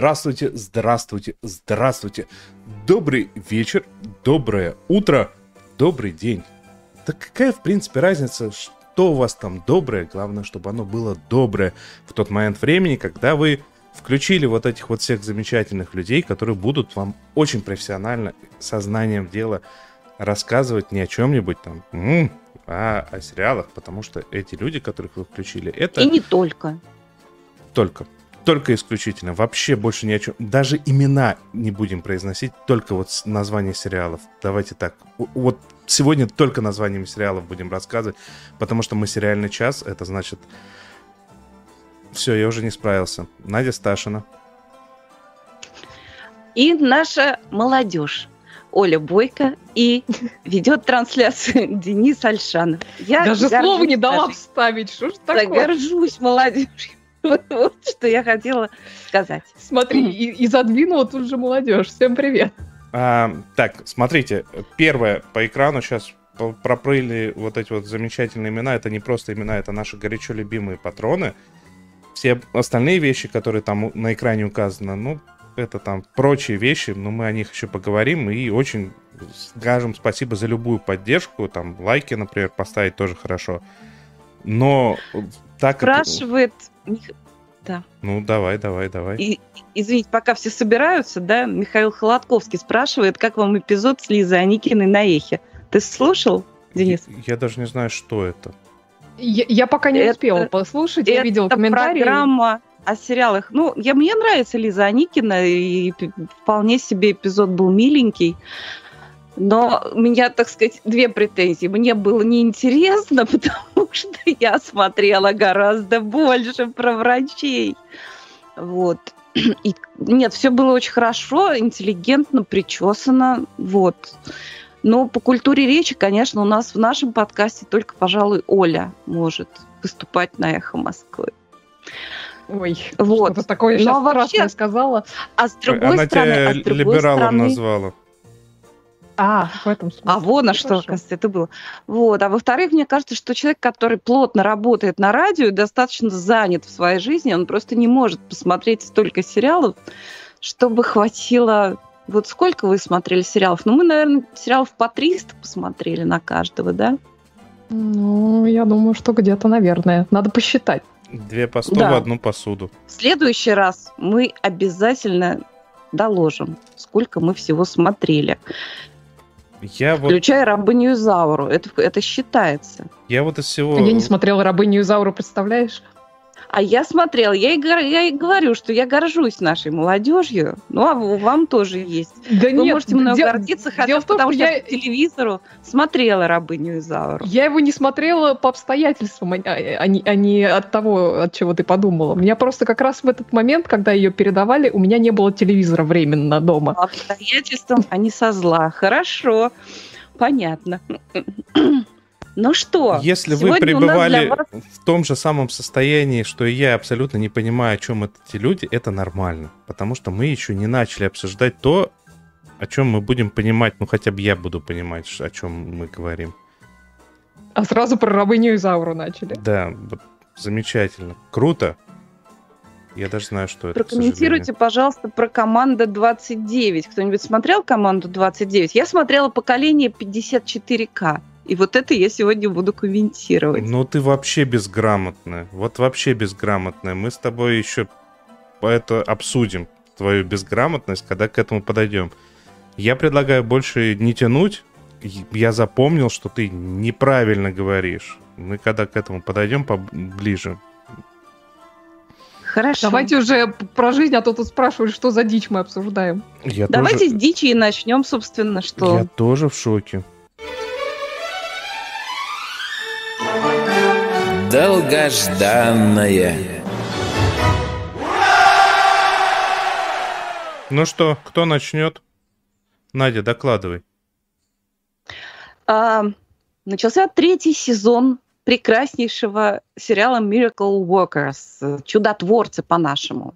Здравствуйте, здравствуйте, здравствуйте. Добрый вечер, доброе утро, добрый день. Да какая, в принципе, разница, что у вас там доброе? Главное, чтобы оно было доброе в тот момент времени, когда вы включили вот этих вот всех замечательных людей, которые будут вам очень профессионально, сознанием дела рассказывать не о чем-нибудь там, м-м, а о сериалах, потому что эти люди, которых вы включили, это... И не только. Только. Только исключительно. Вообще больше ни о чем. Даже имена не будем произносить, только вот название сериалов. Давайте так. Вот сегодня только названиями сериалов будем рассказывать, потому что мы сериальный час, это значит все, я уже не справился. Надя Сташина. И наша молодежь. Оля Бойко и ведет трансляцию Денис Альшанов. Я Даже слова не дала вставить. Что ж такое? горжусь молодежью. Вот, вот что я хотела сказать. Смотри, и, и задвинула тут же молодежь. Всем привет. А, так, смотрите, первое по экрану сейчас проплыли вот эти вот замечательные имена. Это не просто имена, это наши горячо любимые патроны. Все остальные вещи, которые там на экране указаны, ну, это там прочие вещи, но мы о них еще поговорим и очень скажем спасибо за любую поддержку, там лайки, например, поставить тоже хорошо. Но так спрашивает, это... да. Ну давай, давай, давай. И, извините, пока все собираются, да, Михаил Холодковский спрашивает, как вам эпизод с Лизой Аникиной на Эхе. Ты слушал, Денис? Я, я даже не знаю, что это. Я, я пока не это, успела послушать, я видела комментарии. программа о сериалах. Ну, я, мне нравится Лиза Аникина, и вполне себе эпизод был миленький. Но у меня, так сказать, две претензии. Мне было неинтересно, потому что я смотрела гораздо больше про врачей. Вот. И, нет, все было очень хорошо, интеллигентно, причесано. Вот. Но по культуре речи, конечно, у нас в нашем подкасте только, пожалуй, Оля может выступать на «Эхо Москвы». Ой, вот. что-то такое сейчас Но вообще, сказала. А с другой Она стороны... тебя а с другой либералом стороны... назвала. А, в этом смысле. А вот на что, кажется, это было. Вот. А во-вторых, мне кажется, что человек, который плотно работает на радио и достаточно занят в своей жизни, он просто не может посмотреть столько сериалов, чтобы хватило вот сколько вы смотрели сериалов? Ну, мы, наверное, сериалов по 300 посмотрели на каждого, да? Ну, я думаю, что где-то, наверное. Надо посчитать. Две по 100 да. в одну посуду. В следующий раз мы обязательно доложим, сколько мы всего смотрели. Я Включая вот... рабыню Изауру. Это, это считается. Я вот из всего... Я не смотрела рабыню Изауру, представляешь? А я смотрела, я и, я и говорю, что я горжусь нашей молодежью. Ну, а вам тоже есть. Да Вы нет, можете мной дел, гордиться, хотя бы потому что я по телевизору смотрела «Рабыню Изауру». Я его не смотрела по обстоятельствам, а, а, не, а не от того, от чего ты подумала. У меня просто как раз в этот момент, когда ее передавали, у меня не было телевизора временно дома. По обстоятельствам, а не со зла. Хорошо, понятно. Ну что? Если вы пребывали вас... в том же самом состоянии, что и я абсолютно не понимаю, о чем эти люди, это нормально. Потому что мы еще не начали обсуждать то, о чем мы будем понимать, ну хотя бы я буду понимать, о чем мы говорим. А сразу про рабыню Изауру начали. Да, замечательно. Круто. Я даже знаю, что это. Прокомментируйте, пожалуйста, про команда 29. Кто-нибудь смотрел команду 29? Я смотрела поколение 54К. И вот это я сегодня буду комментировать. Ну, ты вообще безграмотная. Вот вообще безграмотная. Мы с тобой еще это обсудим, твою безграмотность, когда к этому подойдем. Я предлагаю больше не тянуть. Я запомнил, что ты неправильно говоришь. Мы когда к этому подойдем поближе. Хорошо. Давайте уже про жизнь, а то тут спрашивают, что за дичь мы обсуждаем. Я Давайте тоже... с дичи и начнем, собственно, что... Я тоже в шоке. Долгожданное. Ну что, кто начнет? Надя, докладывай. А, начался третий сезон прекраснейшего сериала Miracle Workers, чудотворцы по-нашему.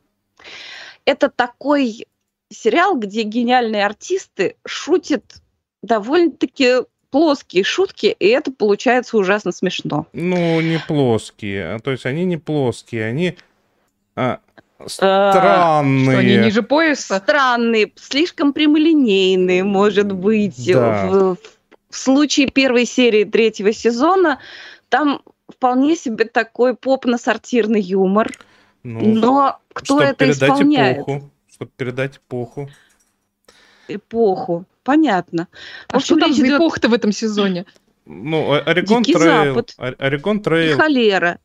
Это такой сериал, где гениальные артисты шутят довольно-таки плоские шутки, и это получается ужасно смешно. Ну, не плоские. а То есть они не плоские, они а, странные. Что, они ниже пояса? Странные, слишком прямолинейные, может быть. Да. В, в случае первой серии третьего сезона там вполне себе такой поп-сортирный юмор. Ну, Но кто это передать исполняет? эпоху. Чтобы передать эпоху. Эпоху. Понятно. А В что там за идет эпоха-то в этом сезоне? Ну, Oregon Дикий Trail. Запад. Oregon и Trail. холера.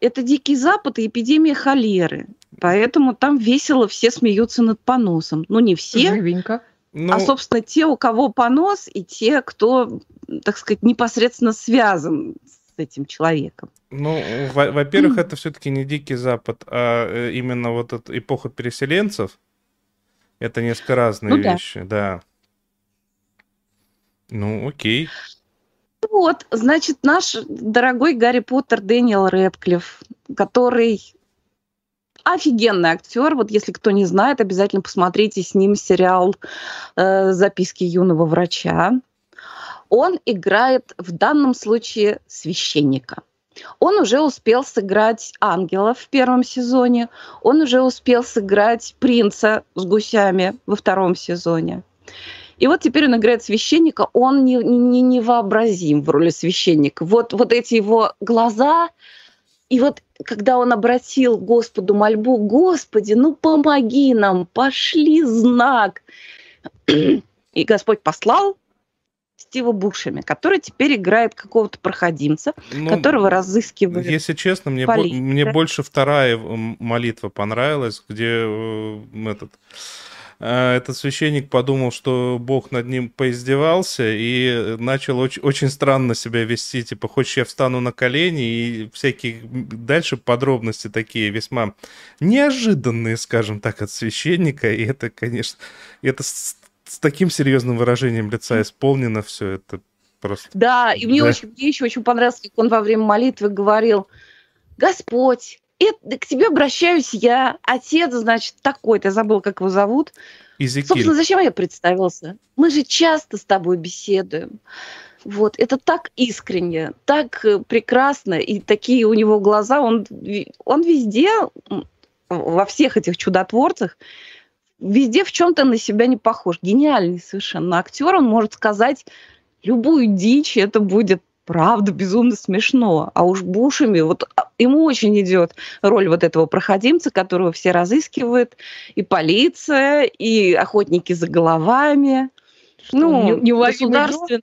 Это Дикий Запад и эпидемия холеры. Поэтому там весело все смеются над поносом. Ну, не все, Живенько. Ну, а, собственно, те, у кого понос, и те, кто, так сказать, непосредственно связан с этим человеком. ну, во- во-первых, это все-таки не Дикий Запад, а э, именно вот эта эпоха переселенцев. Это несколько разные Ну да. вещи, да. Ну, окей. Вот, значит, наш дорогой Гарри Поттер Дэниел Рэдклифф, который офигенный актер. Вот если кто не знает, обязательно посмотрите с ним сериал э, «Записки юного врача». Он играет в данном случае священника. Он уже успел сыграть ангела в первом сезоне, он уже успел сыграть принца с гусями во втором сезоне. И вот теперь он играет священника, он не, не, невообразим в роли священника. Вот, вот эти его глаза, и вот когда он обратил Господу мольбу, Господи, ну помоги нам, пошли знак. И Господь послал Стива Бушами, который теперь играет какого-то проходимца, Ну, которого разыскивают. Если честно, мне, бо- мне больше вторая м, молитва понравилась, где э, этот, э, этот священник подумал, что Бог над ним поиздевался и начал оч- очень странно себя вести. Типа, хочешь, я встану на колени и всякие дальше подробности такие весьма неожиданные, скажем так, от священника. И это, конечно, это с, таким серьезным выражением лица исполнено все. Это просто... Да, и мне, Да. очень, мне еще очень понравилось, как он во время молитвы говорил, Господь, это, к тебе обращаюсь я, отец, значит, такой-то, забыл, как его зовут. Изекиль. Собственно, зачем я представился? Мы же часто с тобой беседуем. Вот, это так искренне, так э, прекрасно, и такие у него глаза, он, он везде, во всех этих чудотворцах, везде в чем-то на себя не похож. Гениальный совершенно актер, он может сказать любую дичь, и это будет правда безумно смешно. А уж Бушами, вот а, ему очень идет роль вот этого проходимца, которого все разыскивают, и полиция, и охотники за головами. Ну, не- неуловимый государствен-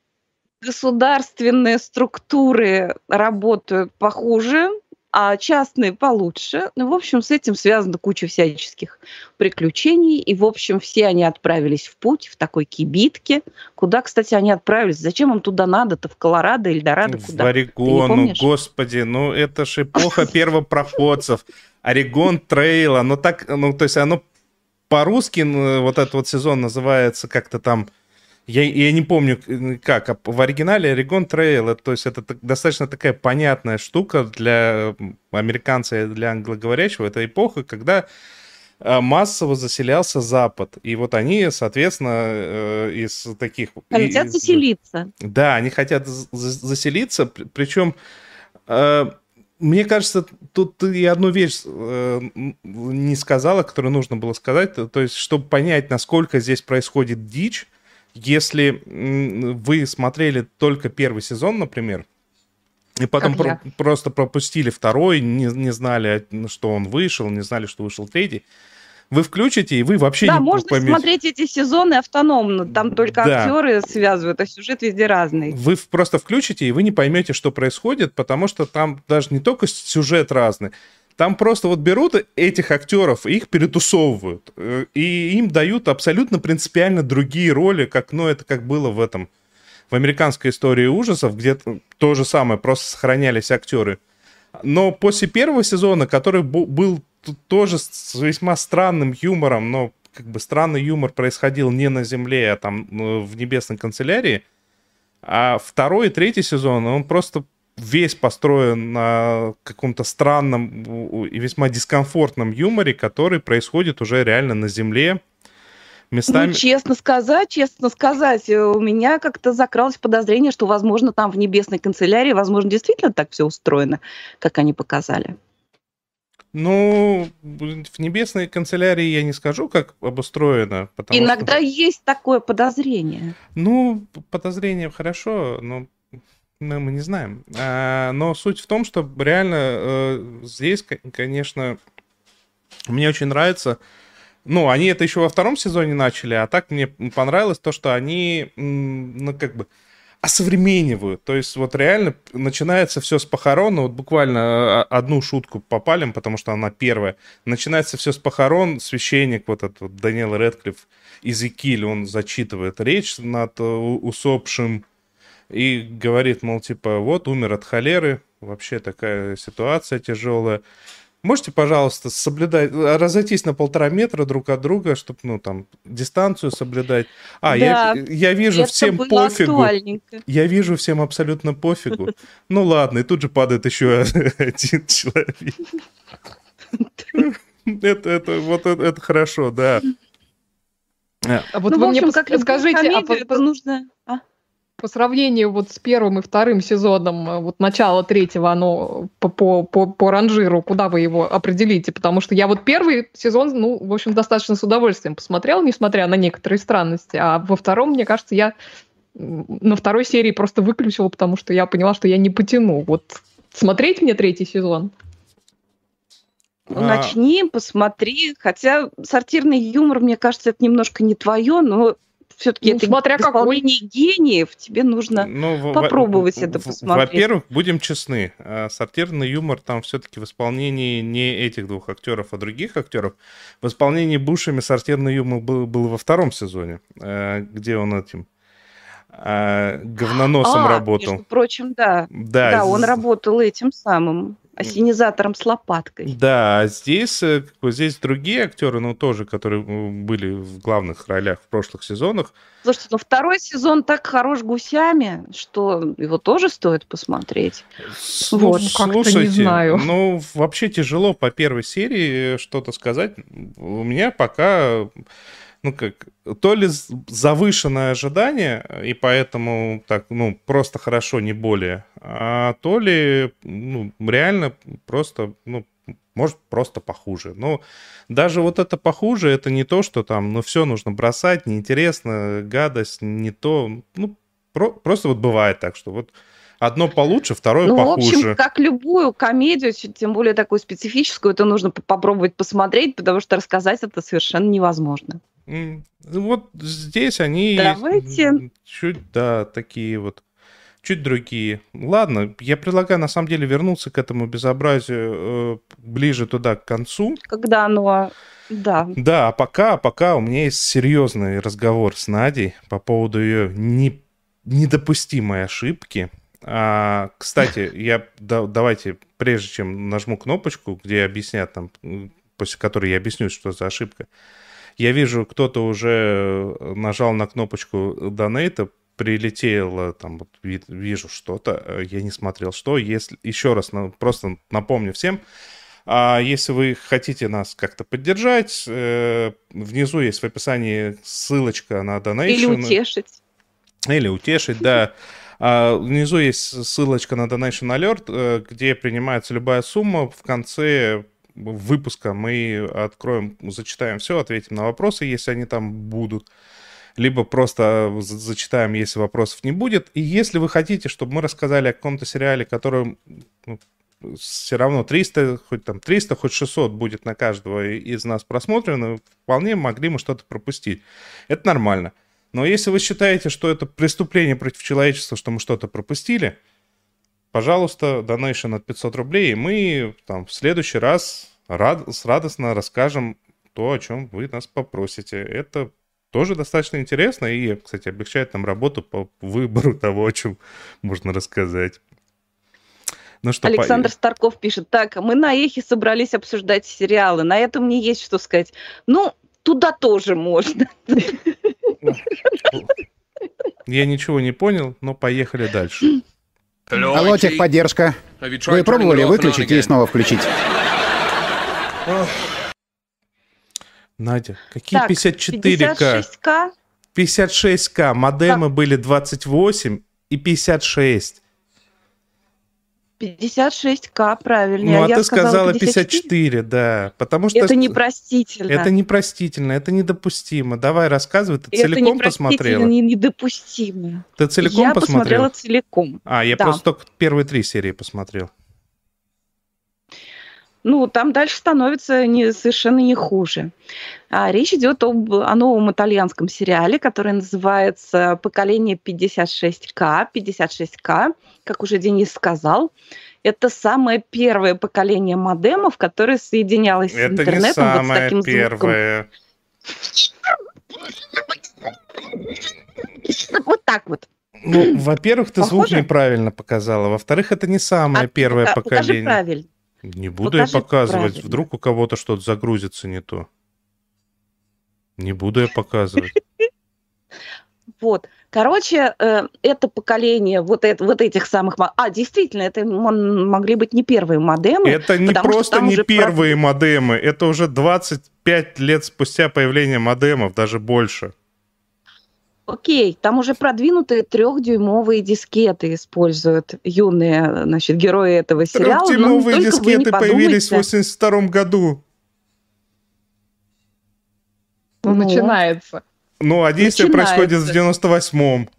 государственные структуры работают похуже, а частные получше. Ну, в общем, с этим связана куча всяческих приключений. И, в общем, все они отправились в путь, в такой кибитке. Куда, кстати, они отправились? Зачем им туда надо-то? В Колорадо, Эльдорадо? В Куда? Орегон, ну, господи, ну это ж эпоха первопроходцев. Oregon Trail а, ну так, ну то есть оно по-русски, ну, вот этот вот сезон называется как-то там, я, я не помню э, как, а в оригинале Oregon Trail, это, то есть это достаточно такая понятная штука для американца и для англоговорящего. Это эпоха, когда э, массово заселялся Запад. И вот они, соответственно, э, из таких... Хотят из- заселиться. да, они хотят за- за- заселиться, при- причем, э, мне кажется, тут ты и одну вещь э, не сказала, которую нужно было сказать, то есть, чтобы понять, насколько здесь происходит дичь, если вы смотрели только первый сезон, например, и потом про- просто пропустили второй, не, не знали, что он вышел, не знали, что вышел третий, вы включите, и вы вообще Да, не можно поймете. смотреть эти сезоны автономно. Там только Да. актеры связывают, а сюжет везде разный. Вы просто включите, и вы не поймете, что происходит, потому что там даже не только сюжет разный, там просто вот берут этих актеров их перетусовывают, э, и им дают абсолютно принципиально другие роли, как, ну, это как было в этом, в американской истории ужасов, где то же самое, просто сохранялись актеры. Но после первого сезона, который был тоже с весьма странным юмором, но как бы странный юмор происходил не на Земле, а там ну, в небесной канцелярии, а второй и третий сезон, он просто весь построен на каком-то странном и весьма дискомфортном юморе, который происходит уже реально на Земле. Местами... Ну, честно сказать, честно сказать, э, у меня как-то закралось подозрение, что, возможно, там в небесной канцелярии, возможно, действительно так все устроено, как они показали. Ну, в небесной канцелярии я не скажу, как обустроено. Иногда что... есть такое подозрение. Ну, подозрение хорошо, но мы, мы не знаем. А, но суть в том, что реально э, здесь, конечно, мне очень нравится. Ну, они это еще во втором сезоне начали, а так мне понравилось то, что они, ну, как бы, осовременивают. То есть вот реально начинается все с похорон. Ну, вот буквально а, одну шутку попалим, потому что она первая. Начинается все с похорон. Священник, вот этот вот Даниэл Редклифф, Изекиль, он зачитывает речь над э, усопшим и говорит, мол, типа, вот умер от холеры, вообще такая ситуация тяжелая. Можете, пожалуйста, соблюдать, разойтись на полтора метра друг от друга, чтобы, ну, там, дистанцию соблюдать. А, да, я, я вижу это всем пофигу. Я вижу всем абсолютно пофигу. Ну ладно, и тут же падает еще один человек. Это, это, вот это, это хорошо, да. А вот ну, вы общем, мне как скажите, а это нужно по сравнению вот с первым и вторым сезоном, э, вот начало третьего, оно по, по, по, по ранжиру, куда вы его определите? Потому что я вот первый сезон, ну, в общем, достаточно с удовольствием посмотрел, несмотря на некоторые странности, а во втором, мне кажется, я на второй серии просто выключила, потому что я поняла, что я не потяну. Вот смотреть мне третий сезон? Ну. Начни, посмотри. Хотя сортирный юмор, мне кажется, это немножко не твое, но все-таки ну, это смотря какой. гениев, тебе нужно ну, попробовать в, это посмотреть. Во-первых, будем честны, а, сортирный юмор там все-таки в исполнении не этих двух актеров, а других актеров. В исполнении Бушами сортирный юмор был, был во втором сезоне, а, где он этим а, говноносом а, работал. Между прочим, да. Да, да он работал этим самым осенизатором с лопаткой. Да, а здесь, э, здесь другие актеры, ну, тоже, которые были в главных ролях в прошлых сезонах. Слушайте, ну, второй сезон так хорош гусями, что его тоже стоит посмотреть. Слу- вот, слушайте, не знаю. ну, вообще тяжело по первой серии что-то сказать. У меня пока ну как, то ли завышенное ожидание, и поэтому так, ну, просто хорошо, не более, а то ли, ну, реально просто, ну, может, просто похуже. Но даже вот это похуже, это не то, что там, ну, все нужно бросать, неинтересно, гадость, не то. Ну, про, просто вот бывает так, что вот одно получше, второе ну, похуже. в общем, как любую комедию, тем более такую специфическую, это нужно попробовать посмотреть, потому что рассказать это совершенно невозможно. Вот здесь они Давайте. чуть, да, такие вот, чуть другие. Ладно, я предлагаю на самом деле вернуться к этому безобразию э, ближе туда к концу. Когда оно да. Да, а пока, пока у меня есть серьезный разговор с Надей по поводу ее не, недопустимой ошибки. А, кстати, я да, давайте, прежде чем нажму кнопочку, где объяснят там, после которой я объясню, что за ошибка, я вижу, кто-то уже э, нажал на кнопочку донейта, прилетело, там, вот, вижу что-то, э, я не смотрел, что. Если, еще раз, просто напомню всем, а если вы хотите нас как-то поддержать, э, внизу есть в описании ссылочка на donation. Или утешить. Или утешить, да. А внизу есть ссылочка на Donation Alert, где принимается любая сумма. В конце выпуска мы откроем, зачитаем все, ответим на вопросы, если они там будут. Либо просто зачитаем, если вопросов не будет. И если вы хотите, чтобы мы рассказали о каком-то сериале, который ну, все равно 300, хоть там 300, хоть 600 будет на каждого из нас просмотрено, вполне могли мы что-то пропустить. Это нормально. Но если вы считаете, что это преступление против человечества, что мы что-то пропустили, пожалуйста, донейшн от 500 рублей, и мы там в следующий раз рад, с радостно расскажем то, о чем вы нас попросите. Это тоже достаточно интересно и, кстати, облегчает нам работу по выбору того, о чем можно рассказать. Ну что, Александр по... Старков пишет, так, мы на Эхе собрались обсуждать сериалы, на этом мне есть что сказать. Ну, туда тоже можно. Я ничего не понял, но поехали дальше. Алло, техподдержка. Вы пробовали выключить и снова включить? Надя, какие так, 54К? 56К? 56К. Модемы так. были 28 и 56. 56к, правильно. Ну, а я ты сказала 54? 54, да. Потому что... Это непростительно. Это непростительно, это недопустимо. Давай рассказывай, ты это целиком посмотрела? Это недопустимо. Ты целиком я посмотрела? посмотрела целиком. А, я да. просто только первые три серии посмотрел. Ну, там дальше становится не, совершенно не хуже. А, речь идет об, о новом итальянском сериале, который называется «Поколение 56К». 56К, как уже Денис сказал, это самое первое поколение модемов, которое соединялось это с интернетом. Это не самое вот с таким первое. Звуком. Вот так вот. Ну, во-первых, ты Похоже? звук неправильно показала. Во-вторых, это не самое а, первое пока, поколение. Покажи правильно. Не буду Покажи я показывать. Правильно. Вдруг у кого-то что-то загрузится не то. Не буду я показывать. Вот. Короче, э, это поколение вот, это, вот этих самых... А, действительно, это могли быть не первые модемы. Это не просто не первые про... модемы, это уже 25 лет спустя появления модемов, даже больше. Окей, там уже продвинутые трехдюймовые дискеты используют юные значит, герои этого сериала. Трехдюймовые дискеты появились в 82 году. Ну, ну, начинается. Ну, а действие начинается. происходит в 98-м.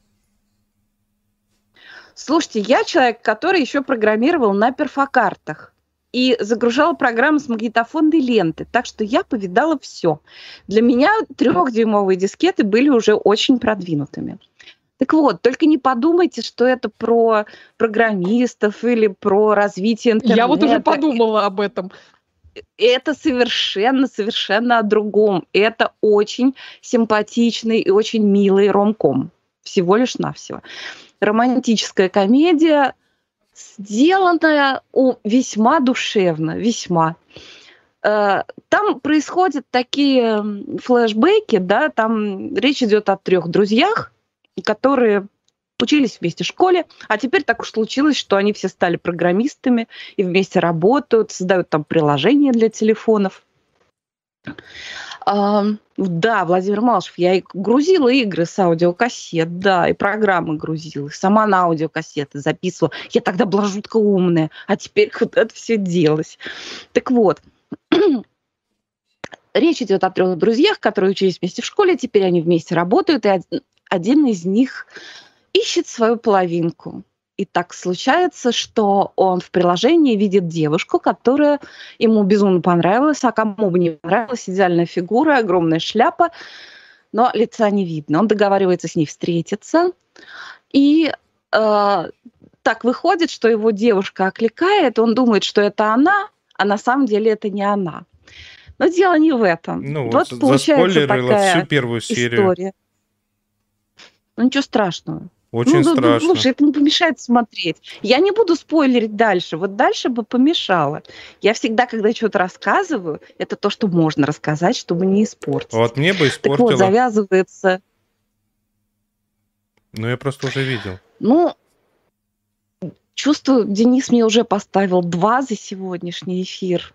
Слушайте, я человек, который еще программировал на перфокартах и загружала программы с магнитофонной ленты. Так что я повидала все. Для меня трехдюймовые дискеты были уже очень продвинутыми. Так вот, только не подумайте, что это про программистов или про развитие интернета. Я вот уже подумала об этом. Это совершенно, совершенно о другом. Это очень симпатичный и очень милый ромком. Всего лишь навсего. Романтическая комедия – сделанная о, весьма душевно, весьма. Э, там происходят такие флешбеки, да, там речь идет о трех друзьях, которые учились вместе в школе, а теперь так уж случилось, что они все стали программистами и вместе работают, создают там приложения для телефонов. Да, Владимир Малышев, я и грузила игры с аудиокассет, да, и программы грузила, сама на аудиокассеты записывала. Я тогда была жутко умная, а теперь это все делалось. Так вот, речь идет о трех друзьях, которые учились вместе в школе, теперь они вместе работают, и один из них ищет свою половинку. И так случается, что он в приложении видит девушку, которая ему безумно понравилась, а кому бы не понравилась, идеальная фигура, огромная шляпа, но лица не видно. Он договаривается с ней встретиться, и э, так выходит, что его девушка окликает, он думает, что это она, а на самом деле это не она. Но дело не в этом. Ну, вот, вот получается такая всю первую серию. история. Ну ничего страшного. Очень ну, страшно. Ну, слушай, это не помешает смотреть. Я не буду спойлерить дальше. Вот дальше бы помешало. Я всегда, когда что-то рассказываю, это то, что можно рассказать, чтобы не испортить. Вот мне бы испортило. Так вот, завязывается... Ну, я просто уже видел. Ну, чувствую, Денис мне уже поставил два за сегодняшний эфир.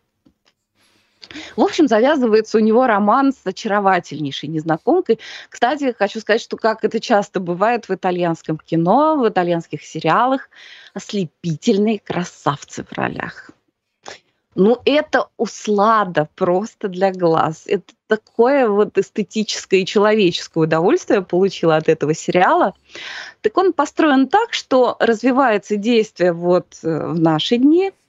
В общем, завязывается у него роман с очаровательнейшей незнакомкой. Кстати, хочу сказать, что как это часто бывает в итальянском кино, в итальянских сериалах, ослепительные красавцы в ролях. Ну, это услада просто для глаз. Это такое вот эстетическое и человеческое удовольствие получила от этого сериала. Так он построен так, что развивается действие вот э, в наши дни –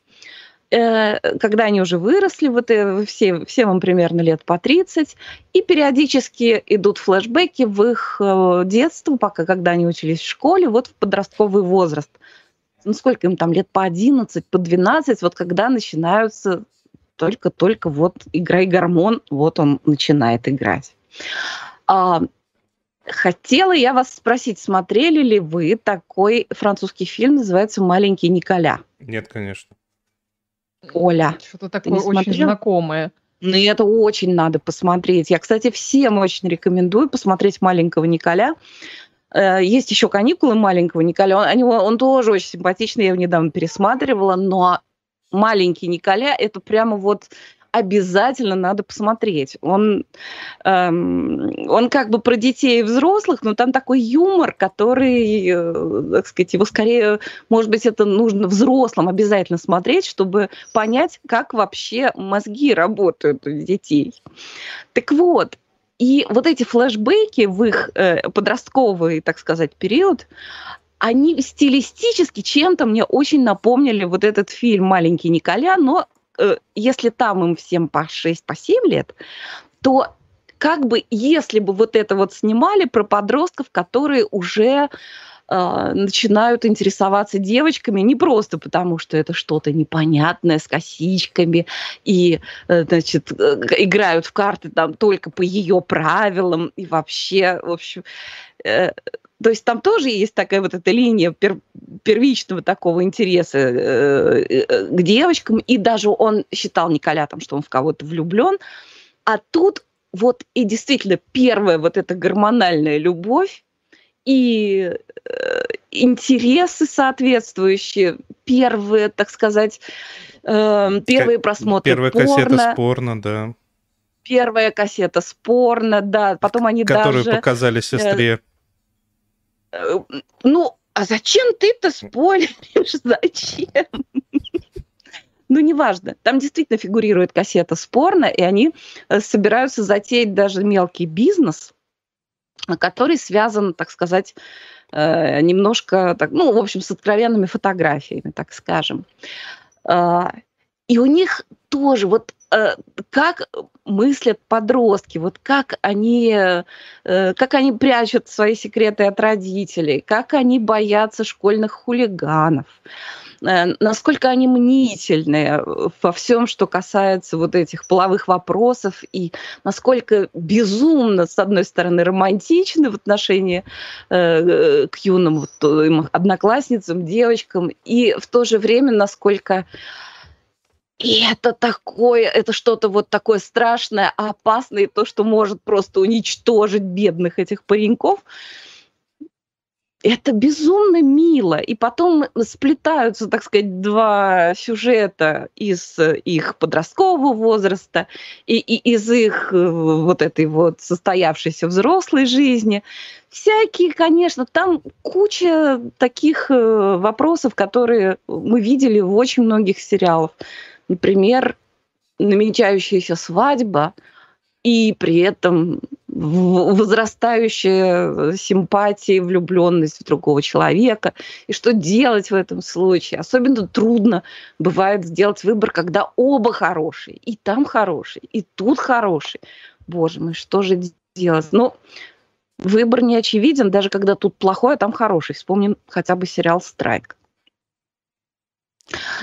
когда они уже выросли, вот э, все, всем им примерно лет по 30, и периодически идут флешбеки в их э, детство, пока когда они учились в школе, вот в подростковый возраст. Ну, сколько им там, лет по 11, по 12, вот когда начинаются только-только вот играй гормон, вот он начинает играть. А, хотела я вас спросить, смотрели ли вы такой французский фильм, называется «Маленький Николя»? Нет, конечно. Оля. Что-то такое очень смотрел? знакомое. Ну, и это очень надо посмотреть. Я, кстати, всем очень рекомендую посмотреть «Маленького Николя». Э, есть еще каникулы маленького Николя. Он, он тоже очень симпатичный, я его недавно пересматривала, но маленький Николя это прямо вот обязательно надо посмотреть. Он, эм, он как бы про детей и взрослых, но там такой юмор, который, э, так сказать, его скорее, может быть, это нужно взрослым обязательно смотреть, чтобы понять, как вообще мозги работают у детей. Так вот, и вот эти флешбеки в их э, подростковый, так сказать, период, они стилистически чем-то мне очень напомнили вот этот фильм «Маленький Николя», но если там им всем по 6, по 7 лет, то как бы если бы вот это вот снимали про подростков, которые уже э, начинают интересоваться девочками не просто потому, что это что-то непонятное с косичками и, э, значит, э, играют в карты там только по ее правилам и вообще, в общем, э, то есть там тоже есть такая вот эта линия пер, первичного такого интереса э, э, к девочкам, и даже он считал Николя там, что он в кого-то влюблен, а тут вот и действительно первая вот эта гормональная любовь и э, интересы соответствующие, первые, так сказать, э, первые просмотры Первая порно. кассета спорно, да. Первая кассета спорно, да. Потом они Которую даже... показали э, сестре. Э, ну, а зачем ты-то спойлеришь? Зачем? Ну, неважно. Там действительно фигурирует кассета спорно, и они э, собираются затеять даже мелкий бизнес, который связан, так сказать, э, немножко, так, ну, в общем, с откровенными фотографиями, так скажем. А, и у них тоже вот Э, как мыслят подростки, вот как они, э, как они прячут свои секреты от родителей, как они боятся школьных хулиганов, э, насколько они мнительные во всем, что касается вот этих половых вопросов, и насколько безумно, с одной стороны, романтичны в отношении к юным вот, одноклассницам, девочкам, и в то же время, насколько и это такое, это что-то вот такое страшное, опасное, то, что может просто уничтожить бедных этих пареньков. Это безумно мило. И потом сплетаются, так сказать, два сюжета из их подросткового возраста и, и из их э, вот этой вот состоявшейся взрослой жизни. Всякие, конечно, там куча таких э, вопросов, которые мы видели в очень многих сериалах. Например, намечающаяся свадьба и при этом возрастающая симпатия и влюбленность в другого человека. И что делать в этом случае? Особенно трудно бывает сделать выбор, когда оба хорошие. И там хороший, и тут хороший. Боже мой, что же делать? Ну, выбор не очевиден, даже когда тут плохой, а там хороший. Вспомним хотя бы сериал «Страйк».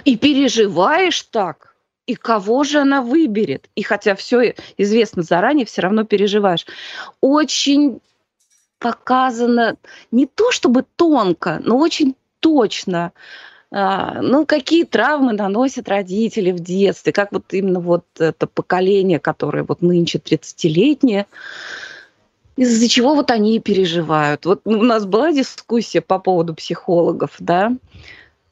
И переживаешь так, и кого же она выберет. И хотя все известно заранее, все равно переживаешь. Очень показано не то чтобы тонко, но очень точно. А, ну, какие травмы наносят родители в детстве, как вот именно вот это поколение, которое вот нынче 30-летнее, из-за чего вот они и переживают. Вот у нас была дискуссия по поводу психологов, да,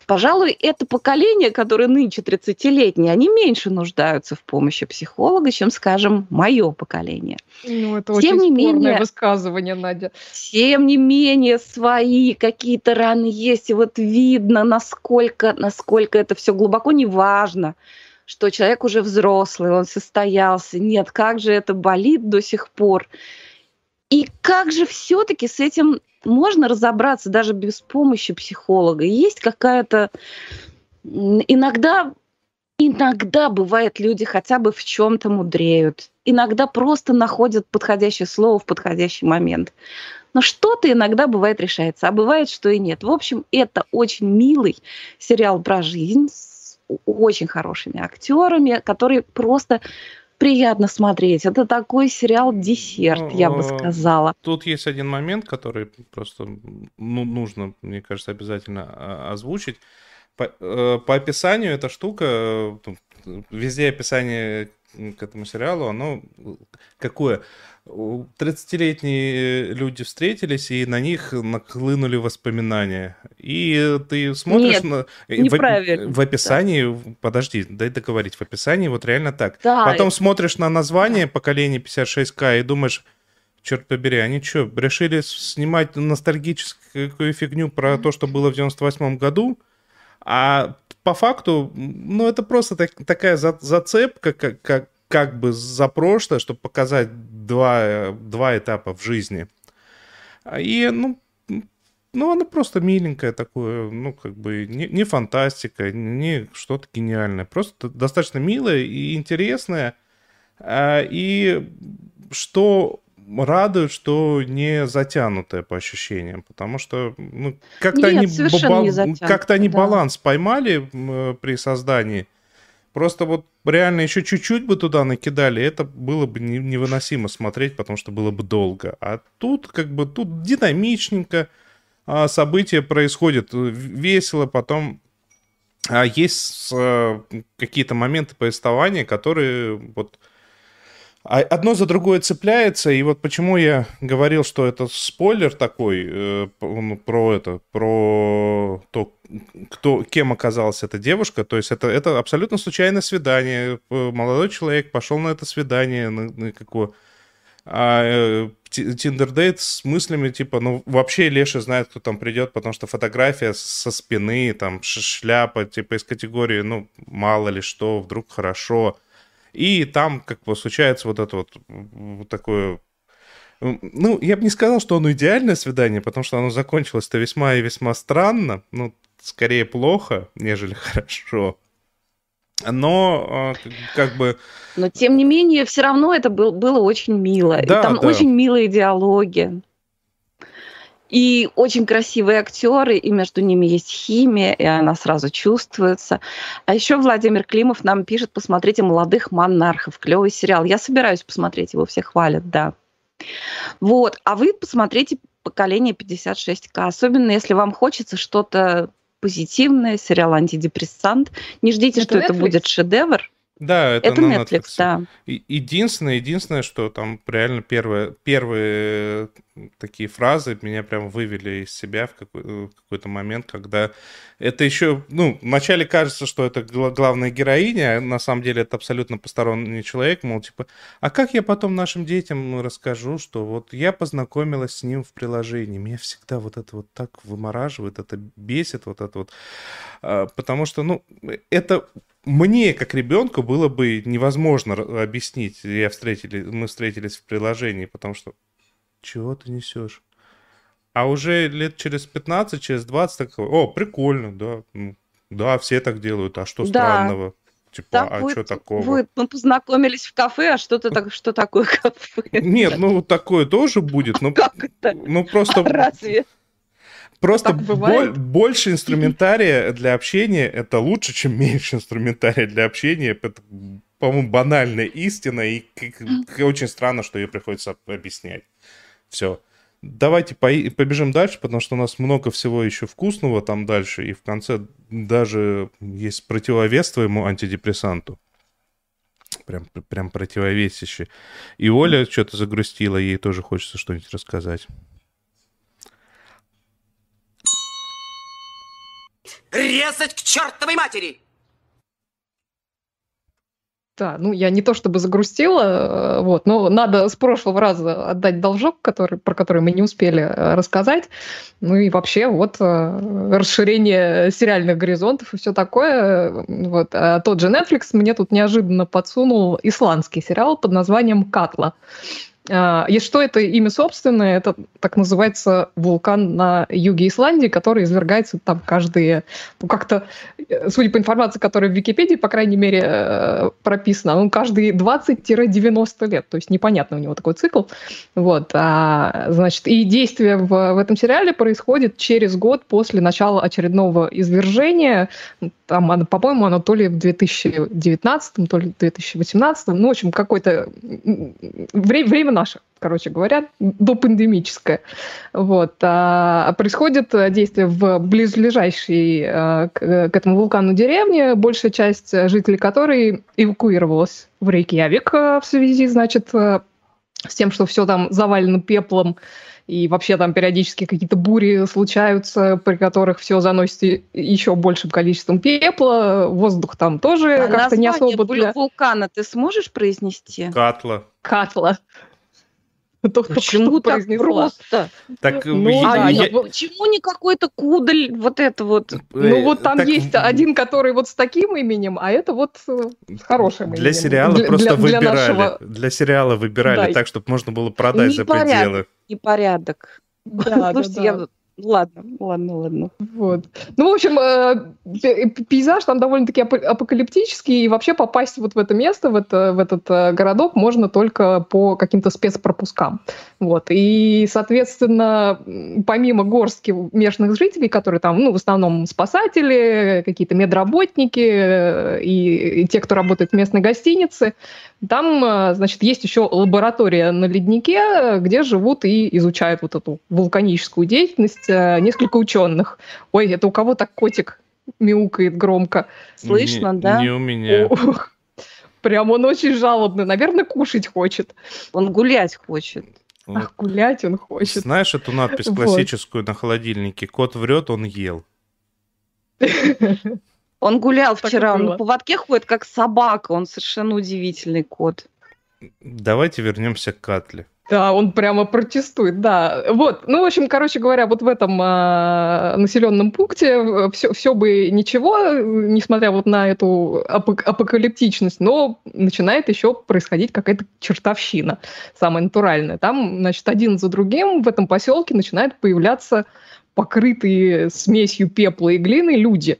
Пожалуй, это поколение, которое нынче 30-летнее, они меньше нуждаются в помощи психолога, чем, скажем, мое поколение. Ну, это тем очень не менее, высказывание, Надя. Тем не менее, свои какие-то раны есть, и вот видно, насколько, насколько это все глубоко неважно что человек уже взрослый, он состоялся. Нет, как же это болит до сих пор. И как же все-таки с этим можно разобраться даже без помощи психолога. Есть какая-то... Иногда, иногда бывает, люди хотя бы в чем-то мудреют. Иногда просто находят подходящее слово в подходящий момент. Но что-то иногда бывает решается, а бывает, что и нет. В общем, это очень милый сериал про жизнь с очень хорошими актерами, который просто приятно смотреть. Это такой сериал десерт, ну, я бы э, сказала. Тут есть один момент, который просто ну, нужно, мне кажется, обязательно а, озвучить. По, э, по описанию эта штука, э, везде описание к этому сериалу, оно какое? 30-летние люди встретились, и на них нахлынули воспоминания. И ты смотришь Нет, на... В, в описании, да. подожди, дай договорить, в описании вот реально так. Да, Потом и... смотришь на название поколения 56К и думаешь, черт побери, они что, решили снимать ностальгическую фигню про то, что было в 98 году? А по факту, ну, это просто так, такая за, зацепка, как, как, как бы за прошлое, чтобы показать два, два этапа в жизни. И, ну, ну, она просто миленькая такое, ну, как бы не, не фантастика, не что-то гениальное. Просто достаточно милая и интересная. А, и что радует, что не затянутая по ощущениям, потому что ну, как-то они, бал... как они да. баланс поймали э, при создании. Просто вот реально еще чуть-чуть бы туда накидали, это было бы невыносимо смотреть, потому что было бы долго. А тут как бы тут динамичненько, а события происходят э, весело, потом а есть э, какие-то моменты повествования, которые вот одно за другое цепляется, и вот почему я говорил, что это спойлер такой э, про это, про то, кто, кем оказалась эта девушка. То есть это, это абсолютно случайное свидание. Молодой человек пошел на это свидание, на, на какое... А Тиндердейт с мыслями типа, ну, вообще Леша знает, кто там придет, потому что фотография со спины, там, шляпа, типа, из категории, ну, мало ли что, вдруг хорошо. И там как бы случается вот это вот, вот такое... Ну, я бы не сказал, что оно идеальное свидание, потому что оно закончилось-то весьма и весьма странно. Ну, скорее плохо, нежели хорошо. Но а, как бы... Но тем не менее, все равно это был, было очень мило. Да, и там да. очень милые диалоги. И очень красивые актеры, и между ними есть химия, и она сразу чувствуется. А еще Владимир Климов нам пишет, посмотрите «Молодых монархов». Клевый сериал. Я собираюсь посмотреть, его все хвалят, да. Вот. А вы посмотрите «Поколение 56К». Особенно, если вам хочется что-то позитивное, сериал «Антидепрессант». Не ждите, это что Netflix? это будет шедевр. Да, это, это на Netflix, Netflix, да. Единственное, единственное, что там реально первые, первые такие фразы меня прям вывели из себя в, в какой-то момент, когда это еще, ну, вначале кажется, что это главная героиня, а на самом деле это абсолютно посторонний человек, мол, типа, а как я потом нашим детям расскажу, что вот я познакомилась с ним в приложении, меня всегда вот это вот так вымораживает, это бесит, вот это вот, а, потому что, ну, это мне, как ребенку, было бы невозможно объяснить. Я встретили, мы встретились в приложении, потому что чего ты несешь? А уже лет через 15, через 20, так, о, прикольно, да, ну, да, все так делают, а что да. странного? Типа, так а что такого? Будет, мы познакомились в кафе, а что, ты так, что такое кафе? Нет, ну такое тоже будет. Ну, как это? Ну просто... А разве? Просто боль, больше инструментария для общения это лучше, чем меньше инструментария для общения. Это, по-моему, банальная истина, и очень странно, что ее приходится объяснять. Все. Давайте по- побежим дальше, потому что у нас много всего еще вкусного там дальше, и в конце даже есть противовес твоему антидепрессанту. Прям, прям противовесище. И Оля что-то загрустила, ей тоже хочется что-нибудь рассказать. Резать к чертовой матери! Да, ну я не то чтобы загрустила, э, вот, но надо с прошлого раза отдать должок, который, про который мы не успели э, рассказать. Ну и вообще вот э, расширение сериальных горизонтов и все такое. Вот. А тот же Netflix мне тут неожиданно подсунул исландский сериал под названием «Катла». А, и что это имя собственное? Это так называется вулкан на юге Исландии, который извергается там каждые, ну как-то, э, судя по информации, которая в Википедии, по крайней мере, э, прописана, он каждые 20-90 лет, то есть непонятно у него такой цикл. Вот, а, значит, и действие в, в этом сериале происходит через год после начала очередного извержения, там, по-моему, оно то ли в 2019, то ли в 2018, ну, в общем, какое-то время, наше, короче говоря, допандемическое. Вот. А происходит действие в близлежащей а, к, к этому вулкану деревне, большая часть жителей которой эвакуировалась в Рейкьявик а, в связи, значит, с тем, что все там завалено пеплом, и вообще там периодически какие-то бури случаются, при которых все заносит еще большим количеством пепла, воздух там тоже а как-то не особо... Для... вулкана ты сможешь произнести? Катла. Катла. Только Почему так просто? Так, ну, я, а я... Почему не какой-то кудаль вот это вот? Э, ну вот там так... есть один, который вот с таким именем, а это вот с хорошим для именем. Сериала для, просто для, выбирали, для, нашего... для сериала выбирали да. так, чтобы можно было продать Непорядок. за пределы. Непорядок. Да, Слушайте, да, да. я Ладно, ладно, ладно. Вот. Ну, в общем, э, пейзаж там довольно-таки апокалиптический, и вообще попасть вот в это место, в, это, в этот э, городок можно только по каким-то спецпропускам. Вот. И, соответственно, помимо горстки местных жителей, которые там, ну, в основном спасатели, какие-то медработники э, и, и те, кто работает в местной гостинице, там, значит, есть еще лаборатория на леднике, где живут и изучают вот эту вулканическую деятельность Э, несколько ученых. Ой, это у кого так котик мяукает громко? Слышно, не, да? Не у меня. Ох, прям он очень жалобный. Наверное, кушать хочет. Он гулять хочет. Ах, гулять он хочет. Знаешь эту надпись классическую вот. на холодильнике? Кот врет, он ел. Он гулял вчера, он на поводке ходит, как собака. Он совершенно удивительный кот. Давайте вернемся к Катле. Да, он прямо протестует, да. Вот, ну, в общем, короче говоря, вот в этом э, населенном пункте все, все бы ничего, несмотря вот на эту апок- апокалиптичность, но начинает еще происходить какая-то чертовщина, самая натуральная. Там, значит, один за другим в этом поселке начинают появляться покрытые смесью пепла и глины люди.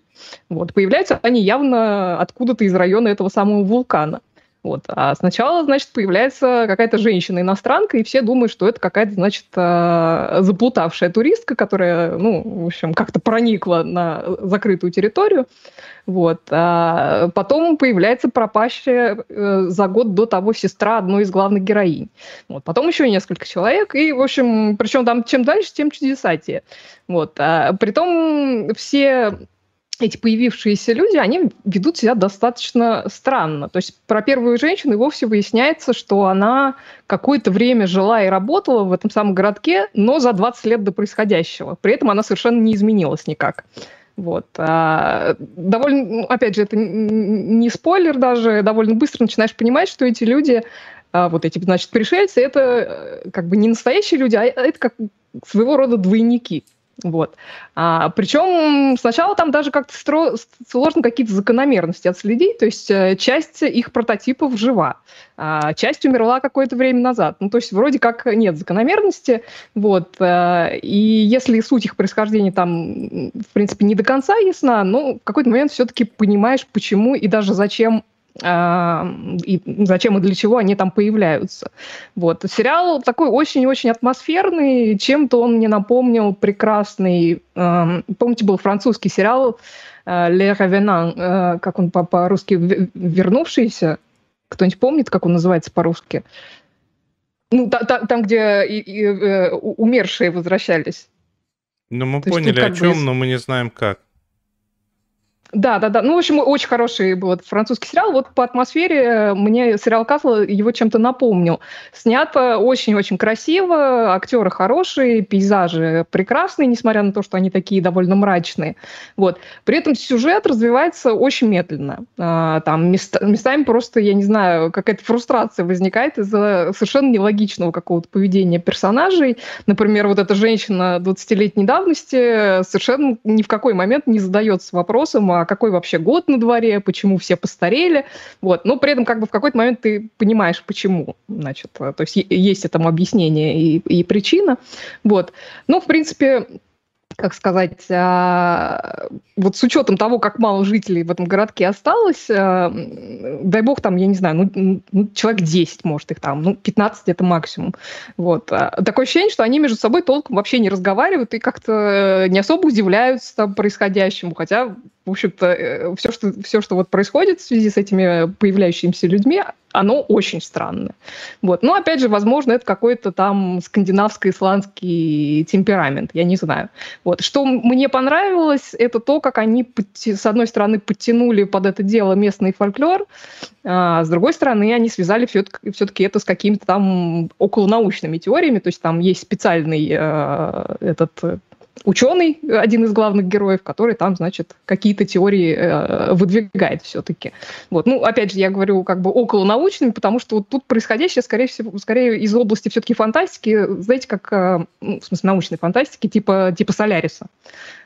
Вот, появляются они явно откуда-то из района этого самого вулкана. Вот. А сначала, значит, появляется какая-то женщина-иностранка, и все думают, что это какая-то, значит, а, заплутавшая туристка, которая, ну, в общем, как-то проникла на закрытую территорию. Вот. А потом появляется пропащая э, за год до того сестра одной из главных героинь. Вот. Потом еще несколько человек, и, в общем, причем там чем дальше, тем чудесатее. Вот. А, притом все эти появившиеся люди, они ведут себя достаточно странно. То есть про первую женщину и вовсе выясняется, что она какое-то время жила и работала в этом самом городке, но за 20 лет до происходящего. При этом она совершенно не изменилась никак. Вот. А, довольно, ну, опять же, это не спойлер даже, довольно быстро начинаешь понимать, что эти люди, а, вот эти, значит, пришельцы, это э, как бы не настоящие люди, а это как своего рода двойники. Вот. А, причем сначала там даже как-то стро... сложно какие-то закономерности отследить, то есть э, часть их прототипов жива, а часть умерла какое-то время назад. Ну, то есть вроде как нет закономерности, вот. Э, и если суть их происхождения там, в принципе, не до конца ясна, но в какой-то момент все-таки понимаешь, почему и даже зачем а, и зачем и для чего они там появляются. Вот. Сериал такой очень-очень атмосферный, чем-то он мне напомнил прекрасный, помните, был французский сериал э, «Le Revenant», э, как он по-русски «Вернувшийся», кто-нибудь помнит, как он называется по-русски? Ну, та, та, там, где и, и, э, умершие возвращались. Ну, мы То поняли, о чем, бы... но мы не знаем как. Да, да, да. Ну, в общем, очень хороший был этот французский сериал. Вот по атмосфере мне сериал Касл его чем-то напомнил. Снято очень-очень красиво, актеры хорошие, пейзажи прекрасные, несмотря на то, что они такие довольно мрачные. Вот. При этом сюжет развивается очень медленно. А, там мест, местами просто, я не знаю, какая-то фрустрация возникает из-за совершенно нелогичного какого-то поведения персонажей. Например, вот эта женщина 20-летней давности совершенно ни в какой момент не задается вопросом, а какой вообще год на дворе, почему все постарели, вот, но при этом как бы в какой-то момент ты понимаешь, почему, значит, то есть есть этому объяснение и, и причина, вот, ну, в принципе, как сказать, а, вот с учетом того, как мало жителей в этом городке осталось, а, дай бог там, я не знаю, ну, ну человек 10, может, их там, ну, 15 это максимум. Вот. А, такое ощущение, что они между собой толком вообще не разговаривают и как-то не особо удивляются там происходящему, хотя в общем-то, все, что, все, что вот происходит в связи с этими появляющимися людьми, оно очень странное. Вот. Но, опять же, возможно, это какой-то там скандинавско-исландский темперамент, я не знаю. Вот. Что мне понравилось, это то, как они, с одной стороны, подтянули под это дело местный фольклор, а с другой стороны, они связали все-таки это с какими-то там околонаучными теориями, то есть там есть специальный э, этот ученый, один из главных героев, который там, значит, какие-то теории э, выдвигает все-таки. Вот. Ну, опять же, я говорю как бы около научными, потому что вот тут происходящее, скорее всего, скорее из области все-таки фантастики, знаете, как, э, ну, в смысле, научной фантастики, типа, типа Соляриса.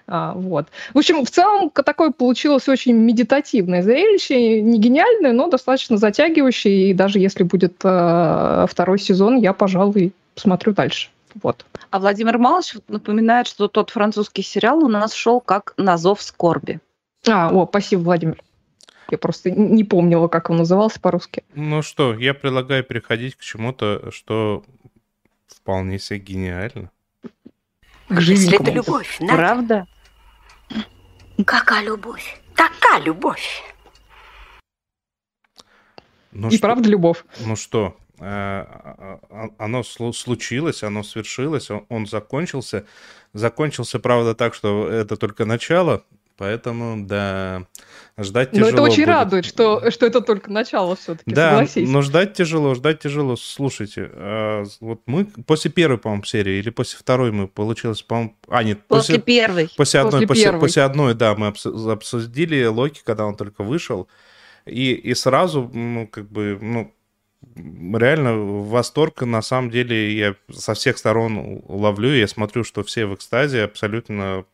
А, вот. В общем, в целом такое получилось очень медитативное зрелище, не гениальное, но достаточно затягивающее, и даже если будет э, второй сезон, я, пожалуй, посмотрю дальше. Вот. А Владимир Малыш напоминает, что тот французский сериал у нас шел как «На зов скорби». А, о, спасибо, Владимир. Я просто не помнила, как он назывался по-русски. Ну что, я предлагаю переходить к чему-то, что вполне себе гениально. К Если это любовь, Надя. Правда? Какая любовь? Такая любовь. Ну И что, правда любовь. Ну что, оно случилось, оно свершилось, он закончился. Закончился, правда, так, что это только начало, поэтому, да, ждать тяжело. Но это очень будет. радует, что, что это только начало все-таки, Да, согласись. но ждать тяжело, ждать тяжело. Слушайте, а, вот мы после первой, по-моему, серии или после второй мы получилось, по-моему... А, нет, после, после первой. После одной, после, после, после одной, да, мы обсудили Локи, когда он только вышел. И, и сразу, ну, как бы, ну, реально восторг, на самом деле, я со всех сторон ловлю, я смотрю, что все в экстазе, абсолютно,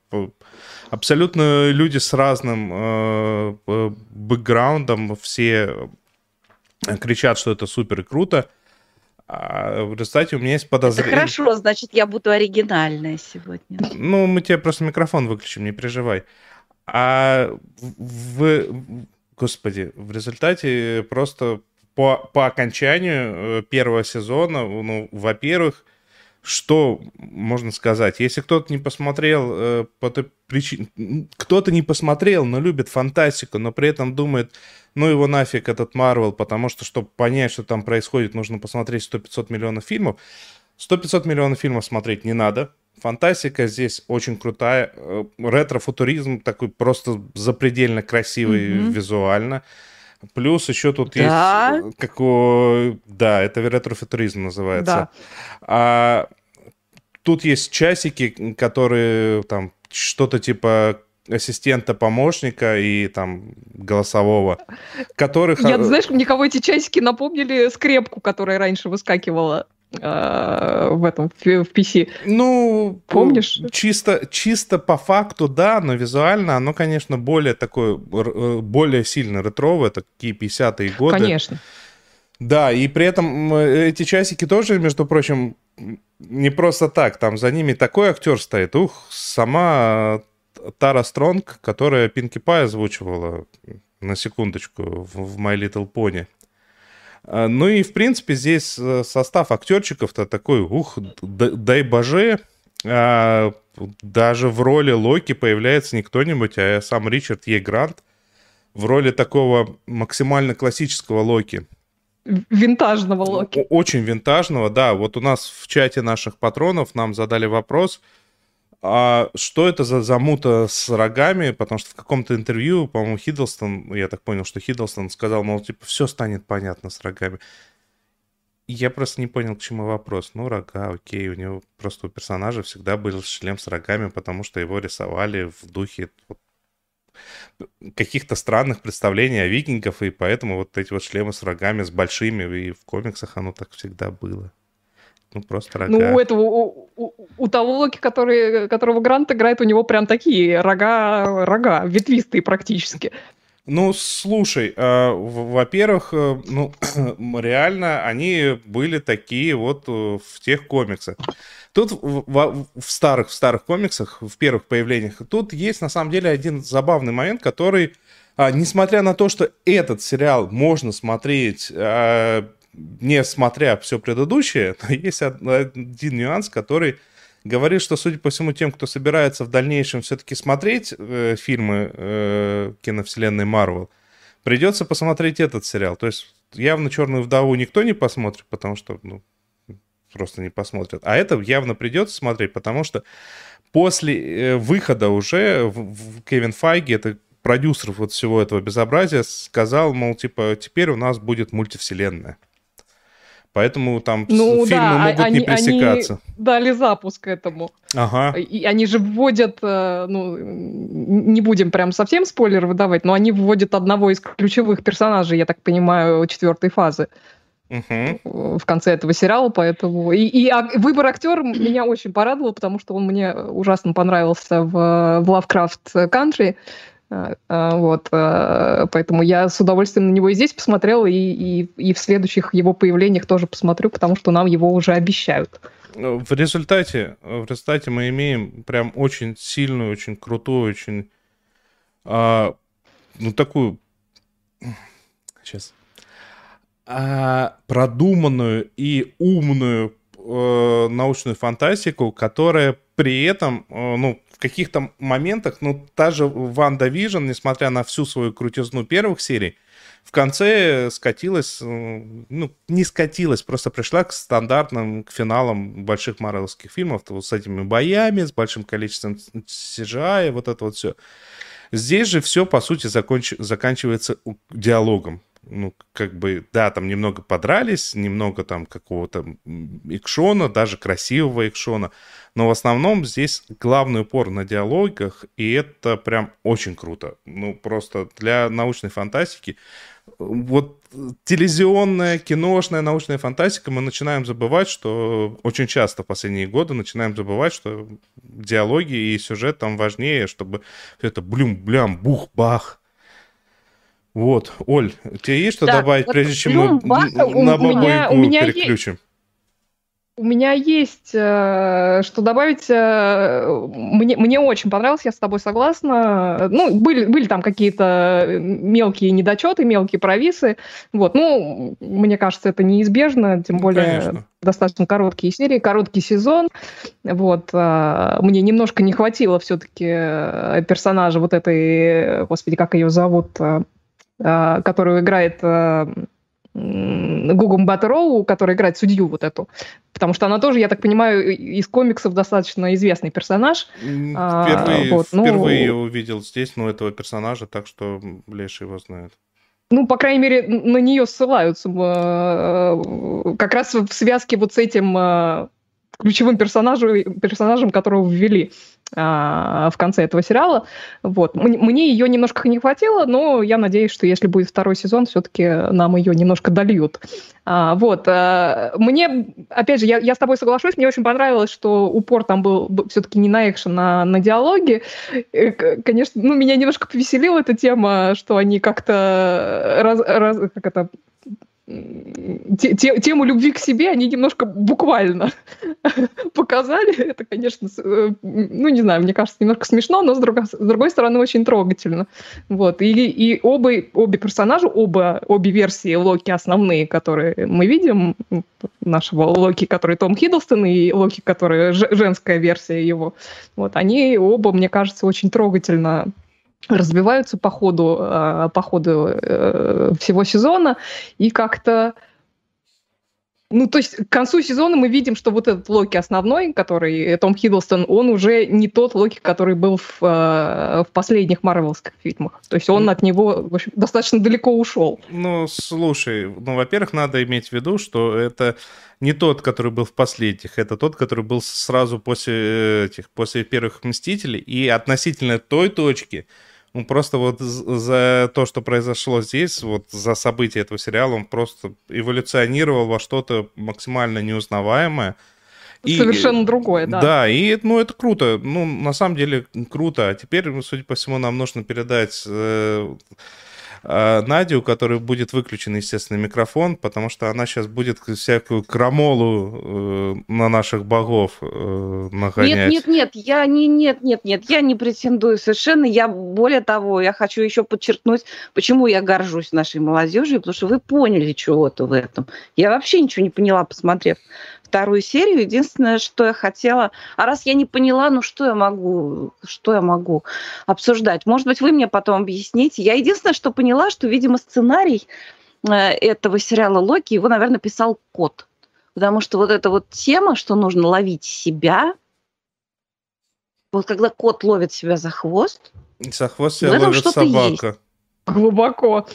абсолютно люди с разным э, бэкграундом, все кричат, что это супер и круто. А в результате у меня есть подозрение... Это хорошо, значит, я буду оригинальная сегодня. Ну, мы тебе просто микрофон выключим, не переживай. А в... Господи, в результате просто по, по окончанию э, первого сезона, ну, во-первых, что можно сказать? Если кто-то не посмотрел э, по той причине, кто-то не посмотрел, но любит фантастику, но при этом думает, ну его нафиг этот Марвел, потому что, чтобы понять, что там происходит, нужно посмотреть 100-500 миллионов фильмов. 100-500 миллионов фильмов смотреть не надо. Фантастика здесь очень крутая. Э, ретро-футуризм такой просто запредельно красивый mm-hmm. визуально. Плюс еще тут да? есть... Э, как, да, это ретрофутуризм называется. Да. А, тут есть часики, которые там что-то типа ассистента, помощника и там голосового, которых... Я, знаешь, никого эти часики напомнили скрепку, которая раньше выскакивала Э, в этом в PC. Ну, помнишь? Чисто, чисто по факту, да, но визуально оно, конечно, более такое, э, более сильно ретровое, такие 50-е годы. Конечно. Да, и при этом эти часики тоже, между прочим, не просто так. Там за ними такой актер стоит. Ух, сама Тара Стронг, которая Пинки Пай озвучивала, на секундочку, в My Little Pony. А, ну и, в принципе, здесь э, состав актерчиков-то такой, ух, дай боже, а, даже в роли Локи появляется не кто-нибудь, а сам Ричард Е. Грант в роли такого максимально классического Локи. Винтажного Локи. Очень винтажного, да. Вот у нас в чате наших патронов нам задали вопрос – а что это за замута с рогами? Потому что в каком-то интервью, по-моему, Хиддлстон, я так понял, что Хиддлстон сказал, мол, типа, все станет понятно с рогами. Я просто не понял, к чему вопрос. Ну, рога, окей, у него просто у персонажа всегда был шлем с рогами, потому что его рисовали в духе вот, каких-то странных представлений о викингов, и поэтому вот эти вот шлемы с рогами, с большими, и в комиксах оно так всегда было. Ну, просто рога. Ну, у этого, у, у, того который, которого Грант играет, у него прям такие рога, рога, ветвистые практически. Ну, слушай, э, во-первых, э, ну, реально они были такие вот э, в тех комиксах. Тут в, в, в старых в старых комиксах, в первых появлениях, тут есть на самом деле один забавный момент, который, а, несмотря на то, что этот сериал можно смотреть а, не смотря все предыдущее, но есть один нюанс, который говорит, что, судя по всему, тем, кто собирается в дальнейшем все-таки смотреть э, фильмы э, киновселенной Марвел, придется посмотреть этот сериал. То есть явно «Черную вдову» никто не посмотрит, потому что, ну, просто не посмотрят. А это явно придется смотреть, потому что после э, выхода уже в, в Кевин Файги, это продюсер вот всего этого безобразия, сказал, мол, типа, теперь у нас будет мультивселенная. Поэтому там ну, фильмы да, могут они, не пресекаться. Они дали запуск этому. Ага. И они же вводят, э, ну, не будем прям совсем спойлер выдавать, но они вводят одного из ключевых персонажей, я так понимаю, четвертой фазы. Угу. в конце этого сериала, поэтому и, и выбор актера меня очень порадовал, потому что он мне ужасно понравился в, в Lovecraft Country, вот, а, поэтому я с удовольствием на него и здесь посмотрел, и, и, и в следующих его появлениях тоже посмотрю, потому что нам его уже обещают. Ну, в результате, в результате мы имеем прям очень сильную, очень крутую, очень а, ну такую сейчас а, продуманную и умную э, научную фантастику, которая при этом, э, ну, в каких-то моментах, ну, та же WandaVision, несмотря на всю свою крутизну первых серий, в конце скатилась, э, ну, не скатилась, просто пришла к стандартным, к финалам больших марвелских фильмов, вот с этими боями, с большим количеством CGI, вот это вот все. Здесь же все, по сути, законч... заканчивается диалогом ну, как бы, да, там немного подрались, немного там какого-то экшона, даже красивого экшона, но в основном здесь главный упор на диалогах, и это прям очень круто. Ну, просто для научной фантастики. Вот телевизионная, киношная научная фантастика, мы начинаем забывать, что очень часто в последние годы начинаем забывать, что диалоги и сюжет там важнее, чтобы это блюм-блям, бух-бах, вот, Оль, у тебя есть что да, добавить, вот прежде чем мы на бабойку переключим? У меня есть э, что добавить. Э, мне, мне очень понравилось, я с тобой согласна. Ну, были, были там какие-то мелкие недочеты, мелкие провисы. Вот, ну, мне кажется, это неизбежно, тем ну, более конечно. достаточно короткие серии, короткий сезон. Вот, э, мне немножко не хватило все-таки э, персонажа вот этой, господи, как ее зовут, э, Э, которую играет э, Гугум Баттероу, которая играет судью вот эту. Потому что она тоже, я так понимаю, из комиксов достаточно известный персонаж. А, впервые, вот, ну, впервые я увидел здесь, ну, этого персонажа, так что Леша его знает. Ну, по крайней мере, на нее ссылаются. Э, как раз в связке вот с этим ключевым персонажем, персонажем которого ввели а, в конце этого сериала. Вот. Мне ее немножко не хватило, но я надеюсь, что если будет второй сезон, все-таки нам ее немножко дольют. А, вот. А, мне, опять же, я, я с тобой соглашусь, мне очень понравилось, что упор там был все-таки не на экшен, а на диалоги. Э, конечно, ну, меня немножко повеселила эта тема, что они как-то раз, раз, как это, те, тему любви к себе они немножко буквально показали. Это, конечно, э, ну, не знаю, мне кажется, немножко смешно, но с другой, с другой стороны очень трогательно. Вот. И, и оба, обе персонажа, оба, обе версии Локи основные, которые мы видим, нашего Локи, который Том Хиддлстон, и Локи, который женская версия его, вот, они оба, мне кажется, очень трогательно развиваются по ходу, а, по ходу э, всего сезона, и как-то ну, то есть к концу сезона мы видим, что вот этот Локи основной, который Том Хиддлстон, он уже не тот Локи, который был в, э, в последних марвелских фильмах. То есть он от него в общем, достаточно далеко ушел. Ну, слушай, ну, во-первых, надо иметь в виду, что это не тот, который был в последних, это тот, который был сразу после этих, после первых Мстителей. И относительно той точки, он просто вот за то, что произошло здесь, вот за события этого сериала, он просто эволюционировал во что-то максимально неузнаваемое. И, Совершенно другое, да. Да, и ну, это круто. Ну, на самом деле, круто. А теперь, судя по всему, нам нужно передать э, Надю, у которой будет выключен, естественно, микрофон, потому что она сейчас будет всякую крамолу э, на наших богов э, нагонять. Нет, нет, нет, я не, нет, нет, нет, я не претендую совершенно. Я более того, я хочу еще подчеркнуть, почему я горжусь нашей молодежью, потому что вы поняли чего-то в этом. Я вообще ничего не поняла, посмотрев вторую серию. Единственное, что я хотела... А раз я не поняла, ну что я могу, что я могу обсуждать? Может быть, вы мне потом объясните. Я единственное, что поняла, что, видимо, сценарий э, этого сериала Локи, его, наверное, писал кот. Потому что вот эта вот тема, что нужно ловить себя, вот когда кот ловит себя за хвост, за хвост себя ловит собака. Есть. Глубоко.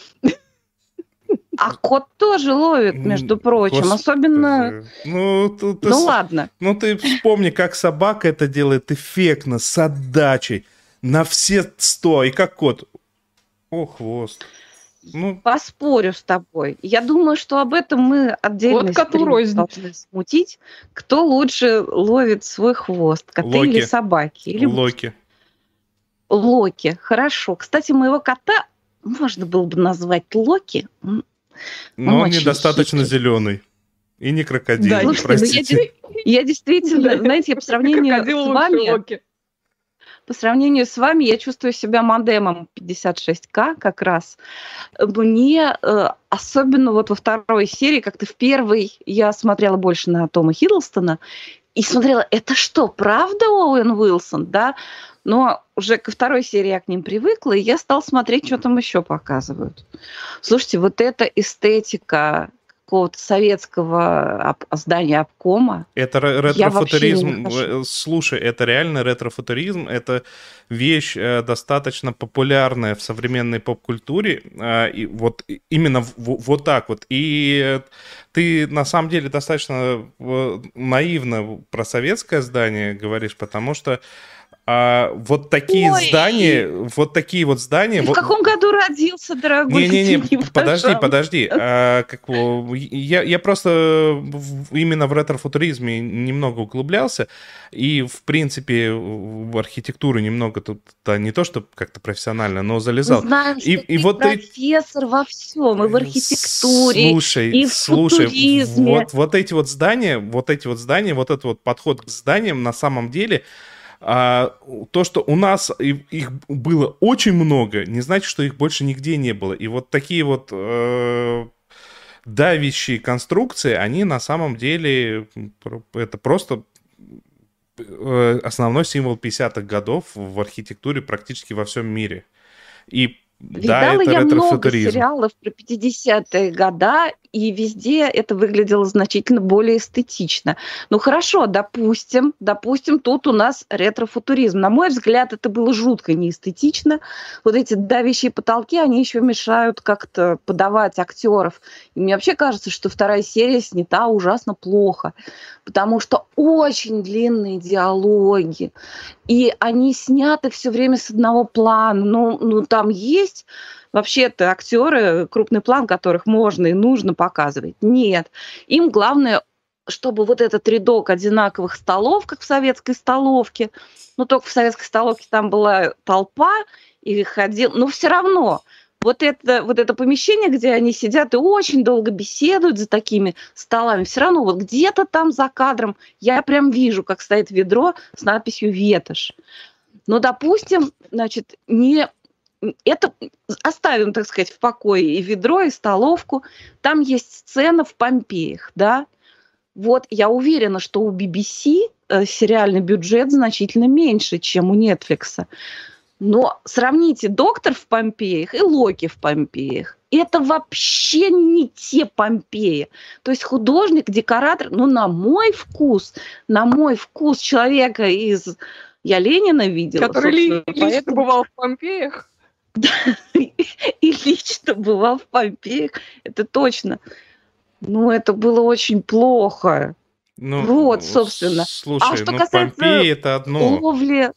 А кот тоже ловит, между прочим, Господи. особенно... Ну, ты, ну с... ладно. Ну ты вспомни, как собака это делает эффектно, с отдачей, на все сто, и как кот. О, хвост. Ну... Поспорю с тобой. Я думаю, что об этом мы отдельно вот должны смутить. Кто лучше ловит свой хвост, коты Локи. или собаки? Или... Локи. Локи, хорошо. Кстати, моего кота можно было бы назвать Локи. Но он, он недостаточно хитрый. зеленый. И не крокодил, да, простите. Ну, я, я действительно, знаете, по сравнению с вами... По сравнению с вами я чувствую себя модемом 56К как раз. Мне э, особенно вот во второй серии, как-то в первой я смотрела больше на Тома Хиддлстона и смотрела, это что, правда Оуэн Уилсон, да? Но уже ко второй серии я к ним привыкла, и я стала смотреть, что там еще показывают. Слушайте, вот эта эстетика какого-то советского здания обкома. Это ретрофутуризм. Э, слушай, это реально ретрофутуризм. Это вещь э, достаточно популярная в современной поп-культуре. Э, и вот именно вот так вот. И ты на самом деле достаточно наивно про советское здание говоришь, потому что а, вот такие Ой. здания, вот такие вот здания. Ты вот... в каком году родился, дорогой? Не-не-не, подожди, подожди. А, как, я, я просто именно в ретро-футуризме немного углублялся, и, в принципе, в архитектуру немного тут да, не то, что как-то профессионально, но залезал. Мы знаем, и, что и ты вот профессор ты... во всем, и в архитектуре, слушай, и в слушай, футуризме. Вот, вот эти вот здания, вот эти вот здания, вот этот вот подход к зданиям на самом деле а, то, что у нас их было очень много, не значит, что их больше нигде не было. И вот такие вот э, давящие конструкции, они на самом деле это просто э, основной символ 50-х годов в архитектуре практически во всем мире. И Видала да, это я много сериалов про 50-е года, и везде это выглядело значительно более эстетично. Ну хорошо, допустим, допустим, тут у нас ретро-футуризм. На мой взгляд, это было жутко неэстетично. Вот эти давящие потолки, они еще мешают как-то подавать актеров. И мне вообще кажется, что вторая серия снята ужасно плохо, потому что очень длинные диалоги, и они сняты все время с одного плана. Ну, ну там есть вообще-то актеры, крупный план которых можно и нужно показывать. Нет. Им главное чтобы вот этот рядок одинаковых столов, как в советской столовке, ну только в советской столовке там была толпа и ходил, но все равно вот это, вот это помещение, где они сидят и очень долго беседуют за такими столами, все равно вот где-то там за кадром я прям вижу, как стоит ведро с надписью «Ветошь». Но, допустим, значит, не это оставим, так сказать, в покое и ведро, и столовку. Там есть сцена в Помпеях, да. Вот я уверена, что у BBC э, сериальный бюджет значительно меньше, чем у Netflix. Но сравните «Доктор в Помпеях» и «Локи в Помпеях». Это вообще не те Помпеи. То есть художник, декоратор, ну, на мой вкус, на мой вкус человека из... Я Ленина видела. Который ли, поэтому... лично бывал в Помпеях? и лично бывал в Помпеях, это точно. Ну, это было очень плохо. Ну, вот, собственно. Слушай, а что ну, касается Помпеи это одно. ловли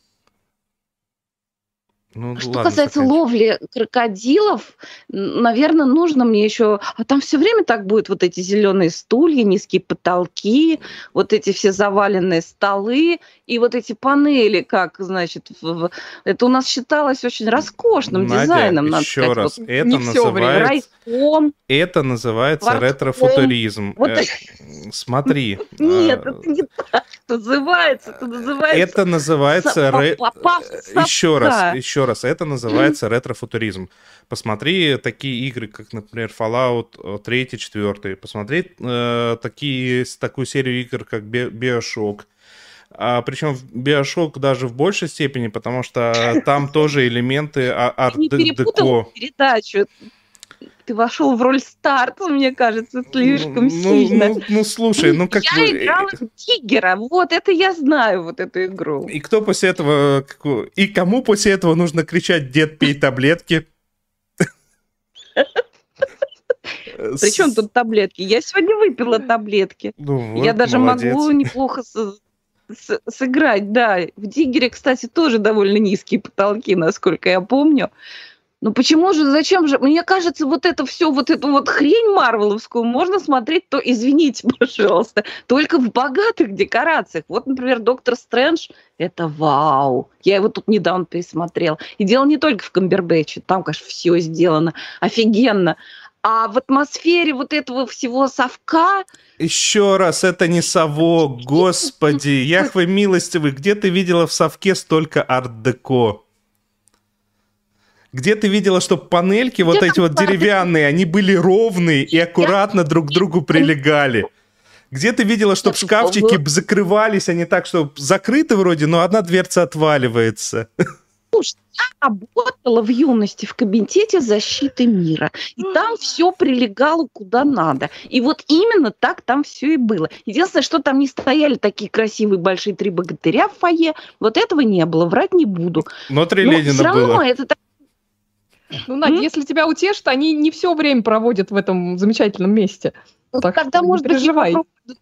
ну, Что ладно, касается заканчивай. ловли крокодилов, наверное, нужно мне еще... А там все время так будет вот эти зеленые стулья, низкие потолки, вот эти все заваленные столы и вот эти панели, как, значит, в... это у нас считалось очень роскошным Надя, дизайном, надо еще сказать. раз, вот это не называется... Райком, это называется ретрофутуризм. Вот... Э, смотри. Нет, а, это не так. называется? Это называется... Это называется... Еще раз, еще раз. Это называется ретро-футуризм. Посмотри такие игры, как, например, Fallout 3, 4. Посмотри э, такие, такую серию игр, как Bioshock. А, причем Bioshock даже в большей степени, потому что там тоже элементы арт-деко. передачу ты вошел в роль старта, мне кажется, слишком ну, сильно. Ну, ну, слушай, ну как Я бы... играла в Тигера, вот это я знаю, вот эту игру. И кто после этого... И кому после этого нужно кричать «Дед, пей таблетки»? Причем тут таблетки? Я сегодня выпила таблетки. Ну, вот, Я даже молодец. могу неплохо с, с, сыграть, да. В Дигере, кстати, тоже довольно низкие потолки, насколько я помню. Ну почему же, зачем же? Мне кажется, вот это все, вот эту вот хрень марвеловскую можно смотреть, то, извините, пожалуйста, только в богатых декорациях. Вот, например, Доктор Стрэндж – это вау. Я его тут недавно пересмотрел. И дело не только в Камбербэтче, там, конечно, все сделано офигенно. А в атмосфере вот этого всего совка... Еще раз, это не совок, господи, Яхве милостивый, где ты видела в совке столько арт-деко? Где ты видела, что панельки вот эти вот деревянные, они были ровные и аккуратно друг к другу прилегали? Где ты видела, чтобы шкафчики закрывались, они так, что закрыты вроде, но одна дверца отваливается? Слушай, я работала в юности в кабинете защиты мира, и там все прилегало куда надо. И вот именно так там все и было. Единственное, что там не стояли такие красивые большие три богатыря в фойе, вот этого не было, врать не буду. Но три Ленина все равно было. это ну, Надя, если тебя утешат, они не все время проводят в этом замечательном месте. Ну, так тогда, что может переживай. быть,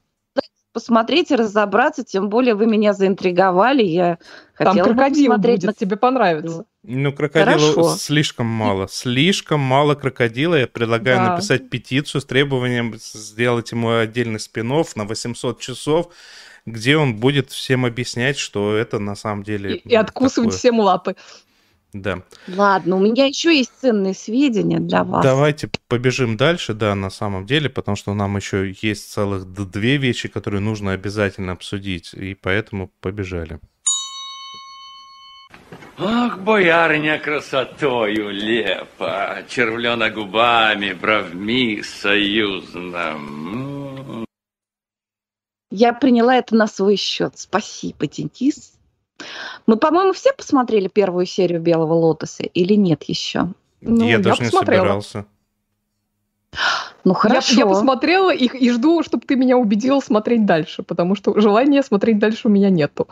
посмотреть и разобраться, тем более вы меня заинтриговали, я Там хотела крокодил посмотреть. будет, на... тебе понравится. Ну, крокодила слишком мало, слишком мало крокодила. Я предлагаю да. написать петицию с требованием сделать ему отдельный спин на 800 часов, где он будет всем объяснять, что это на самом деле... И, и откусывать такое. всем лапы. Да. Ладно, у меня еще есть ценные сведения для вас. Давайте побежим дальше, да, на самом деле, потому что нам еще есть целых две вещи, которые нужно обязательно обсудить, и поэтому побежали. Ах, боярня красотою лепа, червлена губами, бровми союзно. Я приняла это на свой счет. Спасибо, Денис. Мы, по-моему, все посмотрели первую серию Белого лотоса или нет еще? Ну, я, я даже посмотрела. не собирался. Ну хорошо. Я, я посмотрела и, и жду, чтобы ты меня убедил смотреть дальше, потому что желания смотреть дальше у меня нету.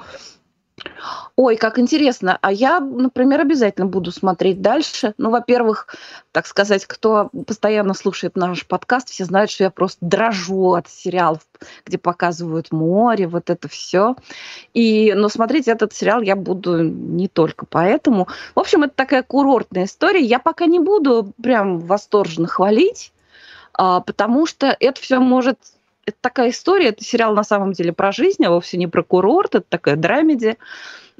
Ой, как интересно. А я, например, обязательно буду смотреть дальше. Ну, во-первых, так сказать, кто постоянно слушает наш подкаст, все знают, что я просто дрожу от сериалов, где показывают море, вот это все. И, но смотреть этот сериал я буду не только поэтому. В общем, это такая курортная история. Я пока не буду прям восторженно хвалить, а, потому что это все может это такая история, это сериал на самом деле про жизнь, а вовсе не про курорт, это такая драмеди.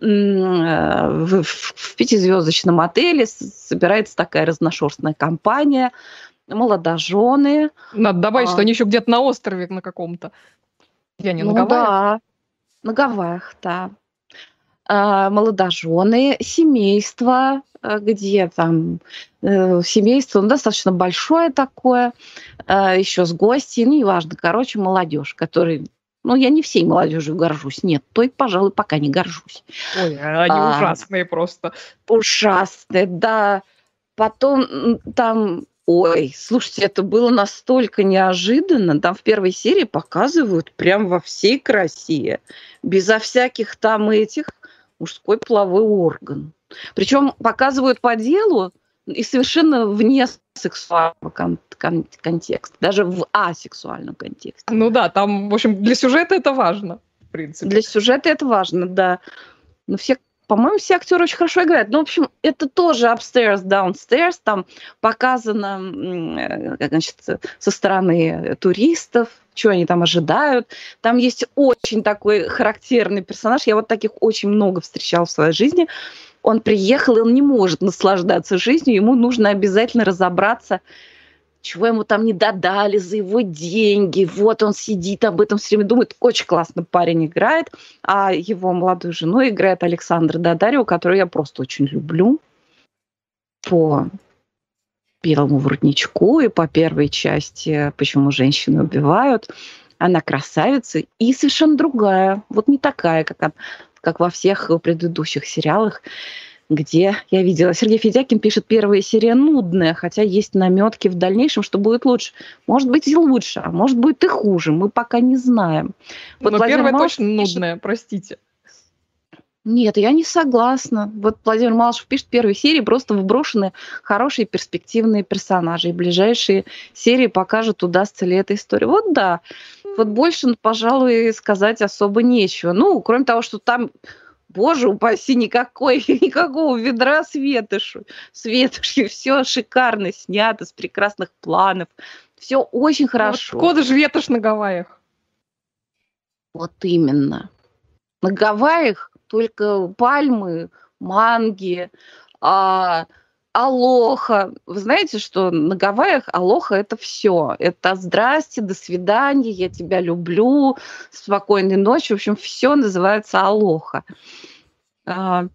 Э, в, в пятизвездочном отеле собирается такая разношерстная компания, молодожены. Надо добавить, а... что они еще где-то на острове на каком-то. Я не ну, на Гавайях? Да, на Гавайях, да. А, молодожены, семейство, э, где там э, семейство ну, достаточно большое такое, э, еще с гостями, ну, неважно, короче, молодежь, который ну, я не всей молодежью горжусь. Нет, той, пожалуй, пока не горжусь. Ой, они а, ужасные просто. Ужасные, да. Потом там Ой, слушайте, это было настолько неожиданно. Там в первой серии показывают прям во всей красе, безо всяких там этих мужской половой орган. Причем показывают по делу и совершенно вне сексуального кон- кон- контекста, даже в асексуальном контексте. Ну да, там, в общем, для сюжета это важно, в принципе. Для сюжета это важно, да. Но все по-моему, все актеры очень хорошо играют. Ну, в общем, это тоже upstairs, downstairs. Там показано, э, значит, со стороны туристов, что они там ожидают. Там есть очень такой характерный персонаж. Я вот таких очень много встречала в своей жизни. Он приехал, и он не может наслаждаться жизнью. Ему нужно обязательно разобраться, чего ему там не додали за его деньги. Вот он сидит, об этом все время думает. Очень классно парень играет. А его молодую жену играет Александра Дадарио, которую я просто очень люблю. По белому воротничку и по первой части «Почему женщины убивают». Она красавица и совершенно другая. Вот не такая, как, как во всех предыдущих сериалах где я видела. Сергей Федякин пишет, первая серия нудная, хотя есть наметки в дальнейшем, что будет лучше. Может быть и лучше, а может быть и хуже. Мы пока не знаем. Вот Но Владимир первая Малышев точно пишет... нудная, простите. Нет, я не согласна. Вот Владимир Малышев пишет, первой серии просто вброшены хорошие перспективные персонажи. И ближайшие серии покажут, удастся ли эта история. Вот да. Вот больше, пожалуй, сказать особо нечего. Ну, кроме того, что там боже упаси, никакой, никакого ведра светошу. Светошью, все шикарно снято, с прекрасных планов. Все очень хорошо. Вот откуда же ветошь на Гавайях? Вот именно. На Гавайях только пальмы, манги, а, алоха. Вы знаете, что на Гавайях алоха это все. Это здрасте, до свидания, я тебя люблю, спокойной ночи. В общем, все называется алоха. А,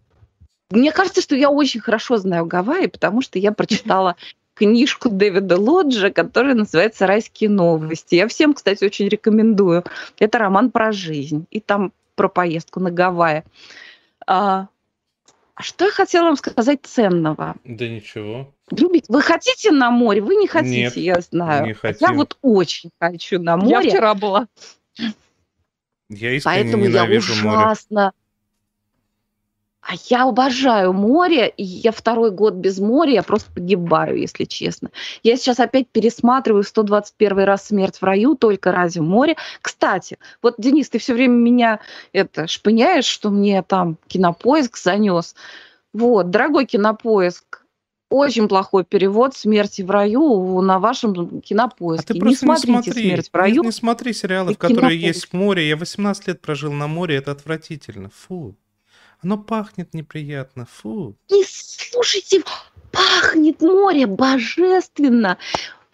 мне кажется, что я очень хорошо знаю Гавайи, потому что я прочитала книжку Дэвида Лоджа, которая называется «Райские новости». Я всем, кстати, очень рекомендую. Это роман про жизнь. И там про поездку на Гавайи. А, а что я хотела вам сказать ценного? Да ничего. Любить. Вы хотите на море? Вы не хотите, Нет, я знаю. Не хотим. Я вот очень хочу на море. Я вчера была. Я искренне Поэтому ненавижу я ужасно море. А я обожаю море, и я второй год без моря, я просто погибаю, если честно. Я сейчас опять пересматриваю 121 раз «Смерть в раю» только ради моря. Кстати, вот, Денис, ты все время меня это шпыняешь, что мне там кинопоиск занес. Вот, дорогой кинопоиск, очень плохой перевод «Смерти в раю» на вашем кинопоиске. А ты просто не смотрите не смотри, «Смерть в раю». Не, не смотри сериалы, в которые есть море. Я 18 лет прожил на море, это отвратительно. Фу. Оно пахнет неприятно. Фу. Не слушайте, пахнет море божественно.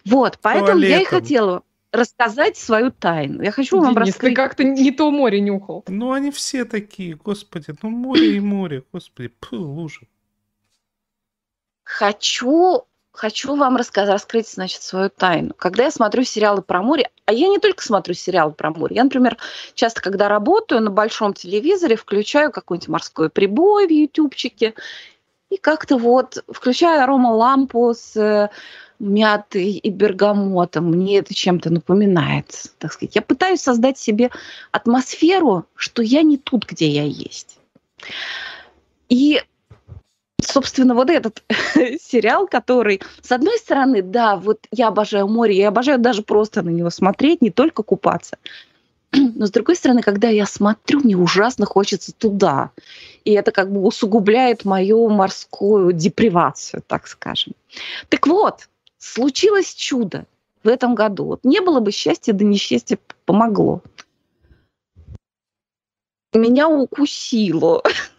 Вот, поэтому Туалетом. я и хотела рассказать свою тайну. Я хочу Денис, вам рассказать. ты как-то не то море нюхал. Ну, они все такие, господи. Ну, море и море, господи. Пу, лужа. Хочу хочу вам рассказать, раскрыть, значит, свою тайну. Когда я смотрю сериалы про море, а я не только смотрю сериалы про море, я, например, часто, когда работаю на большом телевизоре, включаю какой-нибудь морской прибой в ютубчике, и как-то вот включаю аромалампу с э, мятой и бергамотом. Мне это чем-то напоминает, так сказать. Я пытаюсь создать себе атмосферу, что я не тут, где я есть. И собственно, вот этот сериал, который, с одной стороны, да, вот я обожаю море, я обожаю даже просто на него смотреть, не только купаться. Но с другой стороны, когда я смотрю, мне ужасно хочется туда. И это как бы усугубляет мою морскую депривацию, так скажем. Так вот, случилось чудо в этом году. Вот не было бы счастья, да несчастье помогло. Меня укусило.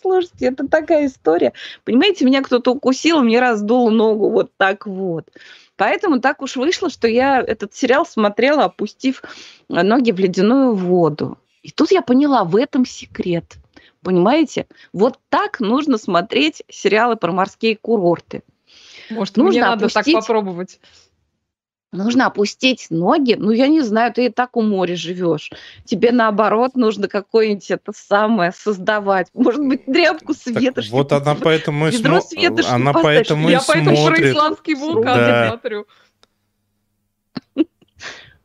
слушайте, это такая история. Понимаете, меня кто-то укусил, мне раздул ногу вот так вот. Поэтому так уж вышло, что я этот сериал смотрела, опустив ноги в ледяную воду. И тут я поняла, в этом секрет. Понимаете? Вот так нужно смотреть сериалы про морские курорты. Может, нужно мне надо опустить... так попробовать нужно опустить ноги. Ну, я не знаю, ты и так у моря живешь. Тебе, наоборот, нужно какое-нибудь это самое создавать. Может быть, тряпку с ветошью. Вот она поэтому и смо... Она поэтому Я и поэтому смотрит. про исландский вулкан да. смотрю.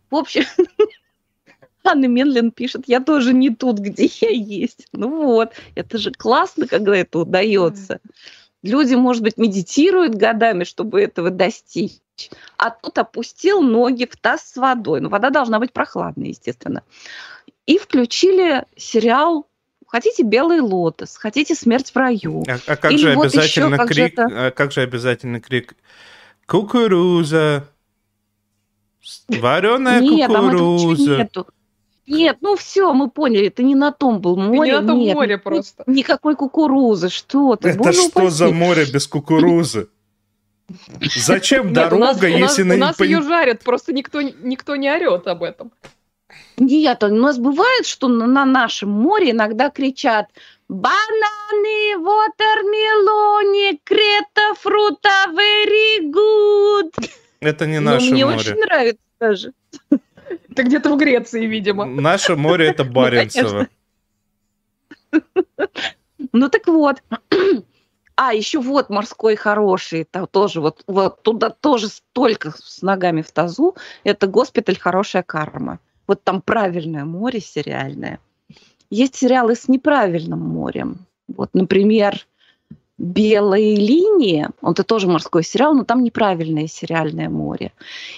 В общем, Анна Менлин пишет, я тоже не тут, где я есть. Ну вот, это же классно, когда это удается. Люди, может быть, медитируют годами, чтобы этого достичь а тут опустил ноги в таз с водой. Ну, вода должна быть прохладной, естественно. И включили сериал Хотите белый лотос, хотите смерть в раю. А, а как Или же вот обязательно еще, крик? Как же, это... а как же обязательно крик? Кукуруза, вареная Нет, кукуруза. нету. Нет, ну все, мы поняли, это не на том был море. Не на том нет, море просто. Никакой кукурузы, что ты. Это Боже, что упаси. за море без кукурузы? Зачем дорога, если на... У нас ее жарят, просто никто, никто не орет об этом. Нет, у нас бывает, что на нашем море иногда кричат бананы, watermelon, крета, фрута, very good. Это не наше Но мне море. очень нравится даже. Это где-то в Греции, видимо. Наше море это ну, Баренцево. Ну так вот. А, еще вот морской хороший, там тоже вот, вот туда тоже столько с ногами в тазу. Это госпиталь «Хорошая карма». Вот там правильное море сериальное. Есть сериалы с неправильным морем. Вот, например, «Белые линии», он это тоже морской сериал, но там неправильное сериальное море.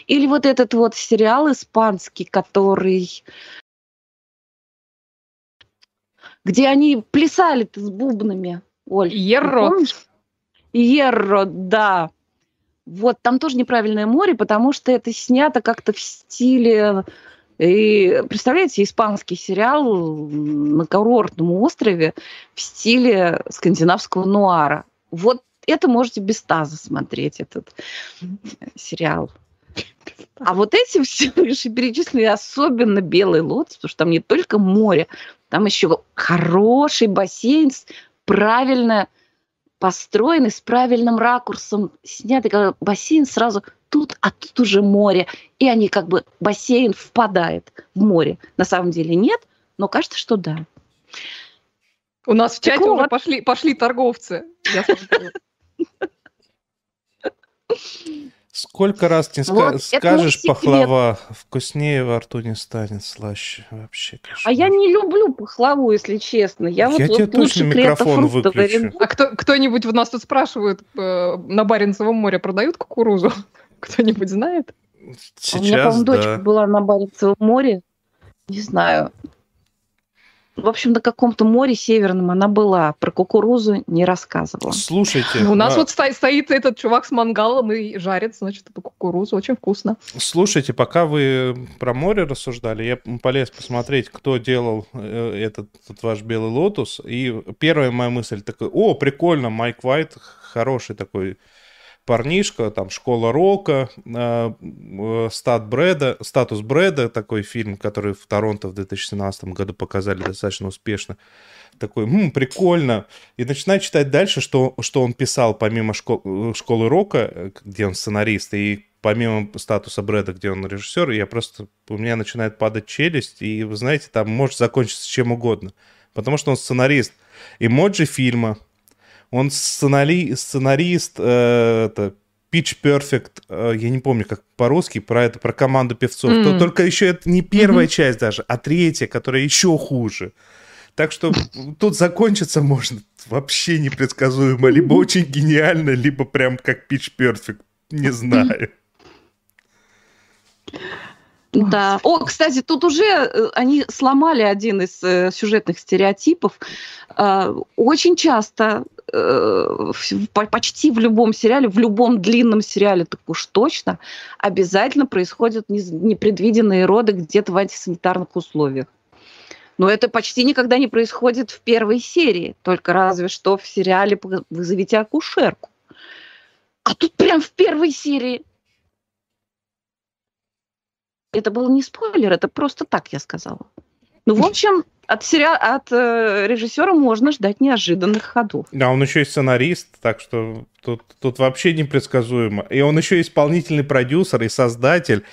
Или вот этот вот сериал испанский, который где они плясали с бубнами. Оль, Ерро. Ерро, да. Вот, там тоже неправильное море, потому что это снято как-то в стиле... И представляете, испанский сериал на курортном острове в стиле скандинавского нуара. Вот это можете без таза смотреть, этот сериал. А вот эти все вышеперечисленные, особенно «Белый лотос», потому что там не только море, там еще хороший бассейн с правильно построенный, с правильным ракурсом снятый бассейн сразу тут, а тут уже море. И они как бы, бассейн впадает в море. На самом деле нет, но кажется, что да. У нас в чате так уже вот. пошли, пошли торговцы. Я Сколько раз не вот, скажешь пахлава, вкуснее во рту не станет, слаще вообще. Кошмар. А я не люблю пахлаву, если честно. Я, я вот, тебе вот точно микрофон выключу. А кто, кто-нибудь в нас тут спрашивает, э, на Баренцевом море продают кукурузу? Кто-нибудь знает? Сейчас, а у меня, по-моему, да. дочка была на Баренцевом море. Не знаю. В общем, на каком-то море северном она была. Про кукурузу не рассказывала. Слушайте. У нас а... вот стоит, стоит этот чувак с мангалом и жарит, значит, эту кукурузу. Очень вкусно. Слушайте, пока вы про море рассуждали, я полез посмотреть, кто делал э, этот, этот ваш белый Lotus. И первая моя мысль такая, о, прикольно, Майк Уайт, хороший такой парнишка, там «Школа рока», э, э, «Стат Брэда», «Статус Брэда», такой фильм, который в Торонто в 2017 году показали достаточно успешно. Такой, м прикольно. И начинаю читать дальше, что, что он писал помимо школ, э, «Школы рока», где он сценарист, и помимо статуса Брэда, где он режиссер, я просто, у меня начинает падать челюсть, и, вы знаете, там может закончиться чем угодно. Потому что он сценарист эмоджи фильма, он сценари, сценарист, э, это Pitch Perfect, э, я не помню, как по-русски, про это, про команду певцов. Mm. То, только еще это не первая mm-hmm. часть даже, а третья, которая еще хуже. Так что тут закончиться можно вообще непредсказуемо. Либо очень гениально, либо прям как Pitch Perfect. Не знаю. Да. О, кстати, тут уже э, они сломали один из э, сюжетных стереотипов. Э, очень часто, почти в любом сериале, в любом длинном сериале, так уж точно, обязательно происходят непредвиденные роды где-то в антисанитарных условиях. Но это почти никогда не происходит в первой серии, только разве что в сериале «Вызовите акушерку». А тут прям в первой серии это был не спойлер, это просто так я сказала. Ну, в общем, от, сериала, от э, режиссера можно ждать неожиданных ходов. Да, он еще и сценарист, так что тут, тут вообще непредсказуемо. И он еще исполнительный продюсер и создатель.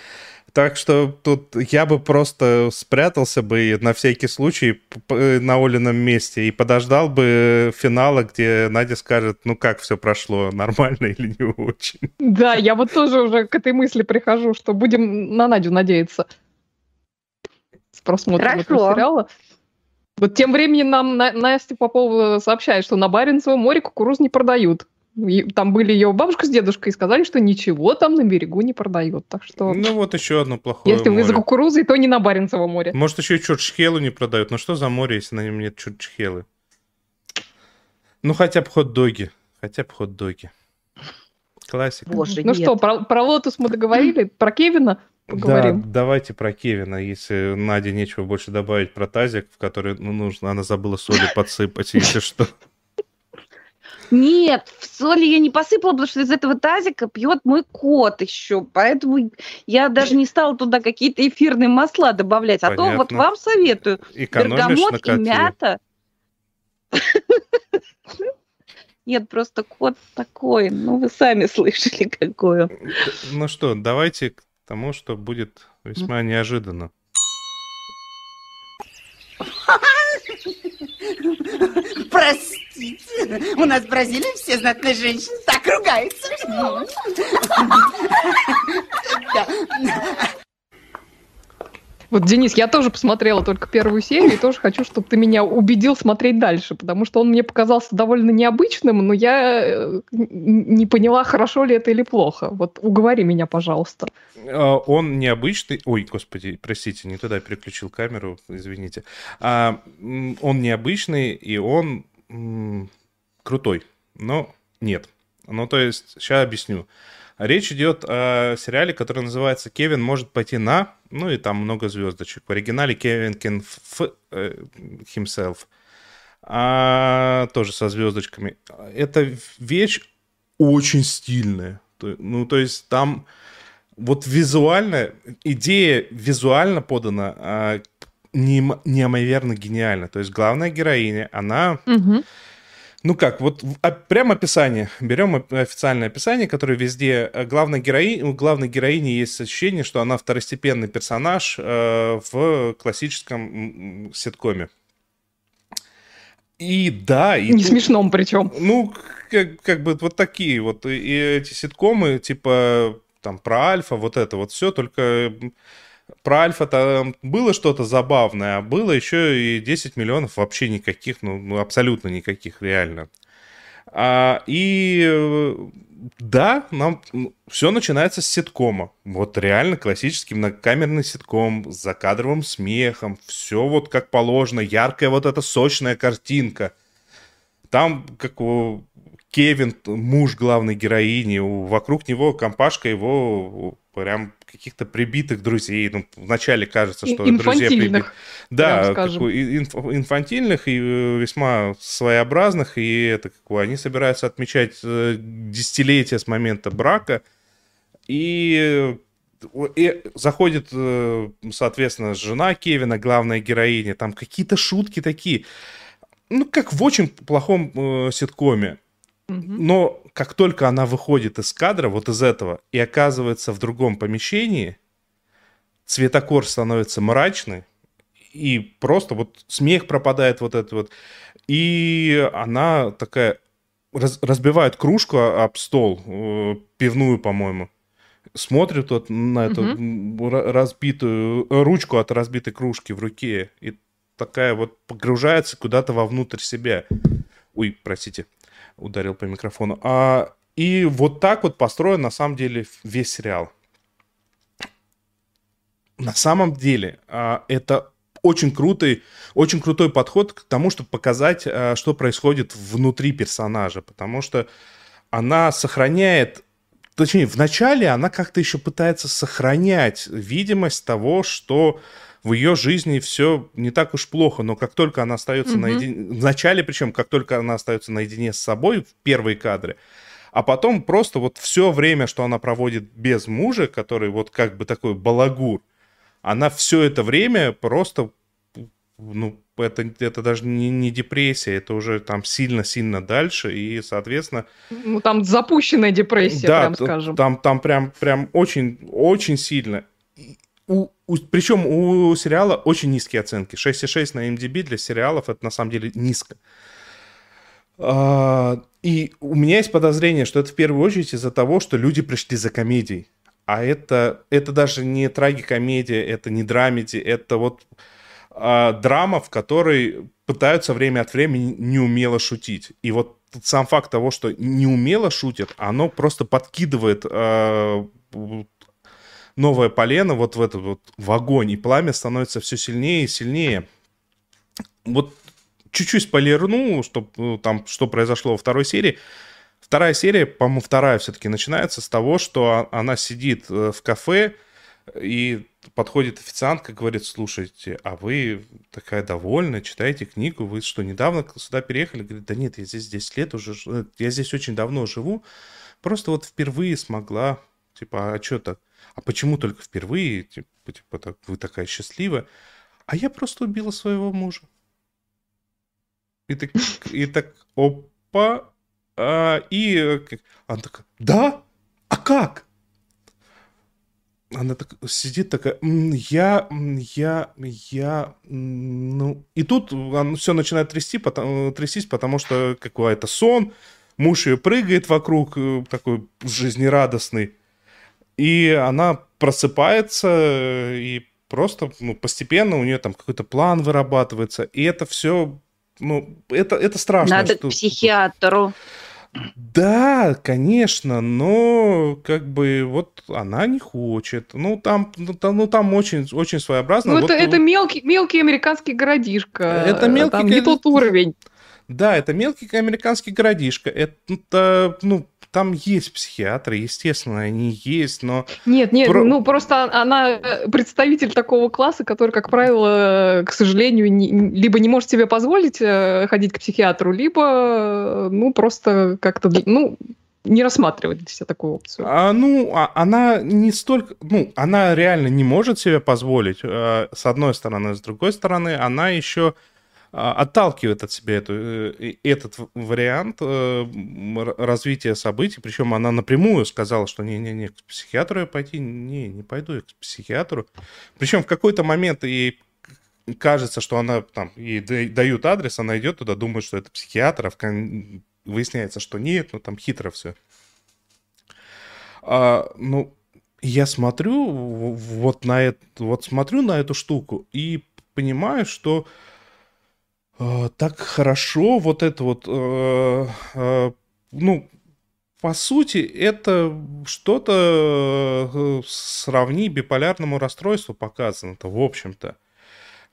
Так что тут я бы просто спрятался бы на всякий случай на Олином месте и подождал бы финала, где Надя скажет, ну как все прошло, нормально или не очень. Да, я вот тоже уже к этой мысли прихожу, что будем на Надю надеяться с просмотром Хорошо. этого сериала. Вот тем временем нам Настя Попова сообщает, что на Баренцевом море кукуруз не продают там были ее бабушка с дедушкой и сказали, что ничего там на берегу не продают. Так что... Ну вот еще одно плохое Если море. вы за кукурузой, то не на Баренцевом море. Может, еще и Чурчхелу не продают. Ну что за море, если на нем нет Чурчхелы? Ну хотя бы хот-доги. Хотя бы хот-доги. Классика. Боже, ну нет. что, про, про Lotus мы договорили? Про Кевина поговорим? Да, давайте про Кевина. Если Наде нечего больше добавить про тазик, в который ну, нужно, она забыла соли подсыпать, если что. Нет, в соли я не посыпала, потому что из этого тазика пьет мой кот еще. Поэтому я даже не стала туда какие-то эфирные масла добавлять. А Понятно. то вот вам советую. Бергамот и мята. Нет, просто кот такой. Ну, вы сами слышали, какой он. Ну что, давайте к тому, что будет весьма неожиданно. Простите, у нас в Бразилии все знатные женщины так ругаются. Вот, Денис, я тоже посмотрела только первую серию и тоже хочу, чтобы ты меня убедил смотреть дальше, потому что он мне показался довольно необычным, но я э, не поняла, хорошо ли это или плохо. Вот уговори меня, пожалуйста. А, он необычный... Ой, господи, простите, не туда переключил камеру, извините. А, он необычный, и он крутой, но нет. Ну, то есть, сейчас объясню. Речь идет о сериале, который называется «Кевин может пойти на...» Ну и там много звездочек. В оригинале «Кевин f э, himself». А, тоже со звездочками. Это вещь очень стильная. Ну, то есть там вот визуально, идея визуально подана а, неимоверно гениально. То есть главная героиня, она... Угу ну как, вот а, прям описание. Берем официальное описание, которое везде... Э, главной герои... У главной героини есть ощущение, что она второстепенный персонаж э, в классическом ситкоме. И да... И Не тут, смешном причем. Ну, как, как бы вот такие вот. И эти ситкомы, типа там про Альфа, вот это вот все, только про Альфа там было что-то забавное, а было еще и 10 миллионов вообще никаких, ну, ну абсолютно никаких, реально. А, и да, нам ну, все начинается с ситкома. Вот реально классический многокамерный ситком с закадровым смехом. Все вот как положено. Яркая вот эта сочная картинка. Там как Кевин, муж главной героини, вокруг него компашка его прям каких-то прибитых друзей. Ну, вначале кажется, что друзья прибиты. Да, инф, инфантильных и э, весьма своеобразных. И это как они собираются отмечать э, десятилетие с момента брака. И и заходит, э, соответственно, жена Кевина, главная героиня, там какие-то шутки такие, ну, как в очень плохом э, ситкоме. Но как только она выходит из кадра, вот из этого, и оказывается в другом помещении, цветокор становится мрачный, и просто вот смех пропадает вот этот вот. И она такая раз, разбивает кружку об стол, э, пивную, по-моему. Смотрит вот на эту угу. разбитую ручку от разбитой кружки в руке. И такая вот погружается куда-то вовнутрь себя. Ой, простите ударил по микрофону. А, и вот так вот построен на самом деле весь сериал. На самом деле а, это очень крутой, очень крутой подход к тому, чтобы показать, а, что происходит внутри персонажа, потому что она сохраняет точнее, вначале она как-то еще пытается сохранять видимость того, что в ее жизни все не так уж плохо, но как только она остается угу. наедине, в начале причем, как только она остается наедине с собой в первые кадры, а потом просто вот все время, что она проводит без мужа, который вот как бы такой балагур, она все это время просто, ну, это, это даже не, не депрессия, это уже там сильно-сильно дальше, и, соответственно... Ну, там запущенная депрессия, да, прям скажем. Там, там прям, прям очень, очень сильно у, причем у сериала очень низкие оценки. 6,6 на MDB для сериалов это на самом деле низко. А, и у меня есть подозрение, что это в первую очередь из-за того, что люди пришли за комедией. А это, это даже не трагикомедия, это не драмеди, это вот а, драма, в которой пытаются время от времени неумело шутить. И вот сам факт того, что неумело шутят, оно просто подкидывает а, новое полено вот в этот вот в огонь, и пламя становится все сильнее и сильнее. Вот чуть-чуть спойлерну, что, ну, там, что произошло во второй серии. Вторая серия, по-моему, вторая все-таки начинается с того, что она сидит э, в кафе, и подходит официантка, говорит, слушайте, а вы такая довольная, читаете книгу, вы что, недавно сюда переехали? Говорит, да нет, я здесь 10 лет уже, я здесь очень давно живу, просто вот впервые смогла, типа, а что так? А почему только впервые? Типа, типа так, вы такая счастливая. А я просто убила своего мужа. И так, и так опа, а, и э, она такая, да? А как? Она так сидит такая, я, я, я, ну... И тут все начинает трясти, потому, трястись, потому что какой-то сон, муж ее прыгает вокруг, э, такой жизнерадостный, и она просыпается, э, и просто ну, постепенно у нее там какой-то план вырабатывается, и это все, ну, это, это страшно. Надо что... к психиатру. Да, конечно, но как бы вот она не хочет. Ну там, ну там, ну, там очень, очень своеобразно. Ну вот, это, это мелкий, мелкий американский городишко. Это мелкий. Там не тот уровень. Да, это мелкий американский городишко. Это, ну, там есть психиатры, естественно, они есть, но... Нет, нет, Про... ну просто она э, представитель такого класса, который, как правило, к сожалению, не, либо не может себе позволить э, ходить к психиатру, либо, э, ну, просто как-то, ну, не рассматривать для себя такую опцию. А, ну, а, она не столько... Ну, она реально не может себе позволить, э, с одной стороны. С другой стороны, она еще отталкивает от себя эту, э, этот вариант э, развития событий, причем она напрямую сказала, что не-не-не, к психиатру я пойти, не, не пойду я к психиатру. Причем в какой-то момент ей кажется, что она там, ей дают адрес, она идет туда, думает, что это психиатр, а выясняется, что нет, ну там хитро все. А, ну, я смотрю вот на это, вот смотрю на эту штуку и понимаю, что Э, так хорошо вот это вот, э, э, ну, по сути, это что-то сравни биполярному расстройству показано-то, в общем-то.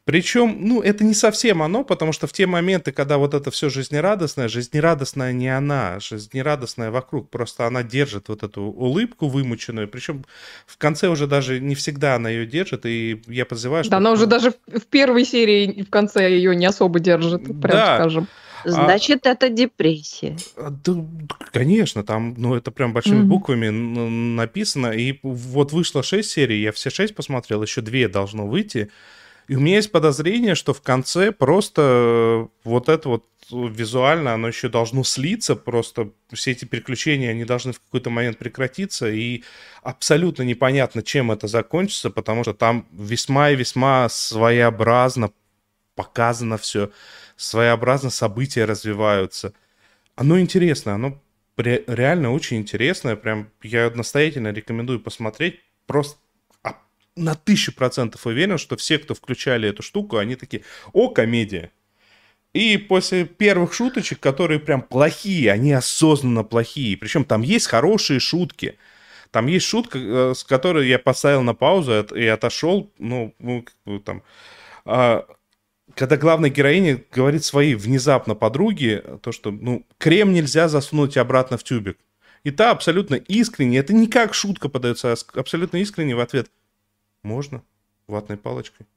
Причем, ну, это не совсем оно, потому что в те моменты, когда вот это все жизнерадостное, жизнерадостная не она, жизнерадостная вокруг, просто она держит вот эту улыбку вымученную, причем в конце уже даже не всегда она ее держит, и я подозреваю, что... Да, она уже даже в первой серии в конце ее не особо держит, прям да. скажем. Значит, а, это депрессия. Да, конечно, там, ну, это прям большими mm-hmm. буквами написано. И вот вышло 6 серий, я все 6 посмотрел, еще 2 должно выйти. И у меня есть подозрение, что в конце просто э, вот это вот визуально, оно еще должно слиться, просто все эти приключения, они должны в какой-то момент прекратиться, и абсолютно непонятно, чем это закончится, потому что там весьма и весьма своеобразно показано все, своеобразно события развиваются. Оно интересно, оно реально очень интересное, прям я настоятельно рекомендую посмотреть, просто на тысячу процентов уверен, что все, кто включали эту штуку, они такие, о, комедия. И после первых шуточек, которые прям плохие, они осознанно плохие, причем там есть хорошие шутки. Там есть шутка, э, с которой я поставил на паузу и отошел, ну, ну там, а, когда главная героиня говорит своей внезапно подруге, то, что, ну, крем нельзя засунуть обратно в тюбик. И та абсолютно искренне, это не как шутка подается, а абсолютно искренне в ответ. Можно ватной палочкой?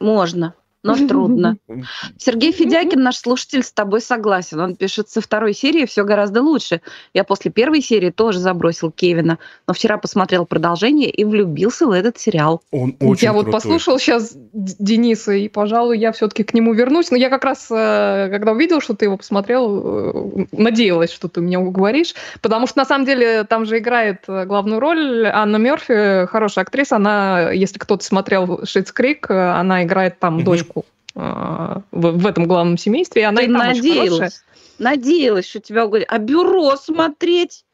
Можно но трудно. Сергей Федякин, наш слушатель, с тобой согласен. Он пишет, со второй серии все гораздо лучше. Я после первой серии тоже забросил Кевина, но вчера посмотрел продолжение и влюбился в этот сериал. Он очень Я крутой. вот послушал сейчас Дениса, и, пожалуй, я все-таки к нему вернусь. Но я как раз, э, когда увидел, что ты его посмотрел, э, надеялась, что ты меня уговоришь, потому что, на самом деле, там же играет э, главную роль Анна Мерфи, хорошая актриса. Она, если кто-то смотрел «Шитс Крик», она играет там дочку в, в этом главном семействе, и она Ты и там надеялась, надеялась, что тебя говорят, а бюро смотреть?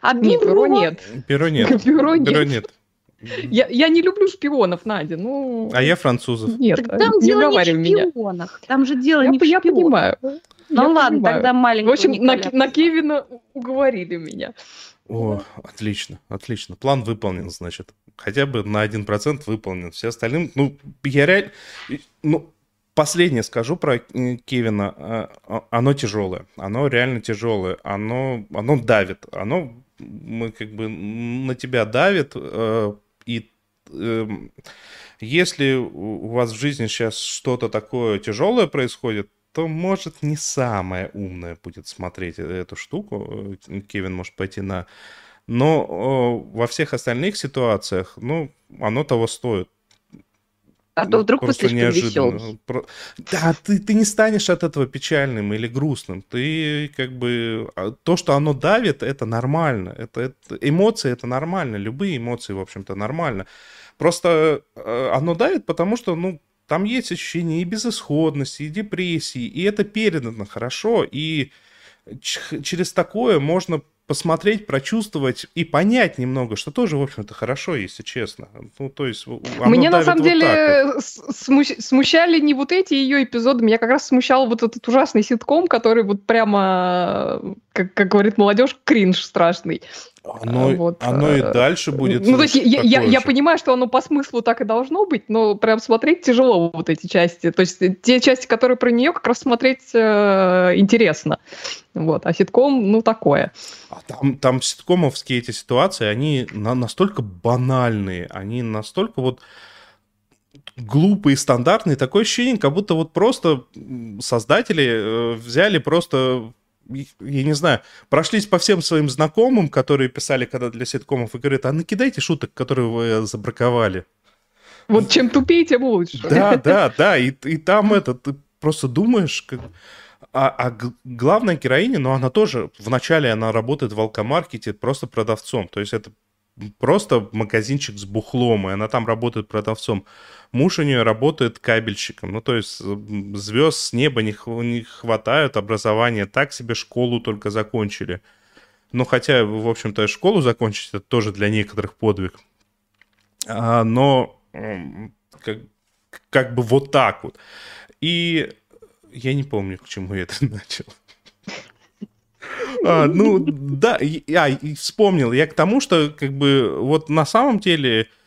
А бюро? Нет, бюро нет. Бюро нет. Бюро нет. Бюро нет. Я, я не люблю шпионов, Надя. Ну... А я французов. Нет, так там не дело не в шпионах. Меня. Там же дело я, не в шпионах. Я понимаю. Ну я ладно, понимаю. тогда маленький. В общем, на, на Кевина уговорили меня. О, отлично, отлично. План выполнен, значит. Хотя бы на 1% выполнен. Все остальным, ну, я реально... Ну, последнее скажу про э, Кевина. А, оно тяжелое. Оно реально тяжелое. Оно, оно давит. Оно мы как бы на тебя давит. Э, и эм, если у вас в жизни сейчас что-то такое тяжелое происходит, то, может, не самое умное будет смотреть э, эту штуку. Э, Кевин может пойти на... Но во всех остальных ситуациях, ну, оно того стоит. А то вдруг вы слишком веселый. Да, ты, ты не станешь от этого печальным или грустным. Ты как бы... А, то, что оно давит, это нормально. Это, это... Эмоции — это нормально. Любые эмоции, в общем-то, нормально. Просто э, оно давит, потому что, ну, там есть ощущение и безысходности, и депрессии, и это передано хорошо, и через такое можно посмотреть, прочувствовать и понять немного, что тоже, в общем-то, хорошо, если честно. Ну, то есть, Меня на самом вот деле вот. смущали не вот эти ее эпизоды, меня как раз смущал вот этот ужасный ситком, который вот прямо, как, как говорит молодежь, кринж страшный. Оно, вот. оно и э, дальше будет. Ну, то есть я, я, я понимаю, что оно по смыслу так и должно быть, но прям смотреть тяжело вот эти части. То есть те части, которые про нее, как раз смотреть э, интересно. Вот. А ситком, ну, такое. А там, там ситкомовские эти ситуации, они на, настолько банальные, они настолько вот глупые, стандартные. Такое ощущение, как будто вот просто создатели э, взяли просто я не знаю, прошлись по всем своим знакомым, которые писали когда для ситкомов, и говорят, а накидайте шуток, которые вы забраковали. Вот чем тупее, тем лучше. Да, да, да, и, и там это, ты просто думаешь, как... А, а главная героиня, ну, она тоже, вначале она работает в алкомаркете просто продавцом, то есть это просто магазинчик с бухлом, и она там работает продавцом. Муж у нее работает кабельщиком. Ну, то есть звезд с неба не, не хватает, образования так себе, школу только закончили. Ну, хотя, в общем-то, школу закончить это тоже для некоторых подвиг. А, но как, как бы вот так вот. И я не помню, к чему я это начал. А, ну, да, я вспомнил. Я к тому, что, как бы, вот на самом деле а,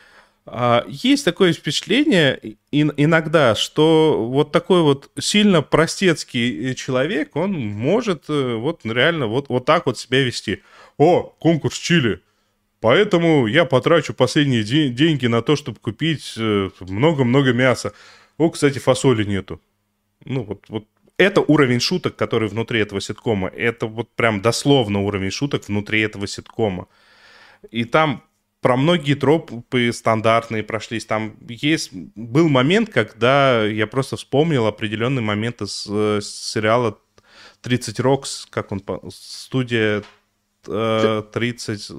есть такое впечатление иногда, что вот такой вот сильно простецкий человек, он может э, вот реально вот, вот так вот себя вести. О, конкурс Чили. Поэтому я потрачу последние де- деньги на то, чтобы купить э, много-много мяса. О, кстати, фасоли нету. Ну, вот, вот это уровень шуток, который внутри этого ситкома. Это вот прям дословно уровень шуток внутри этого ситкома. И там про многие тропы стандартные прошлись. Там есть... Был момент, когда я просто вспомнил определенный момент из, э, сериала 30 Рокс, как он... Студия э, 30...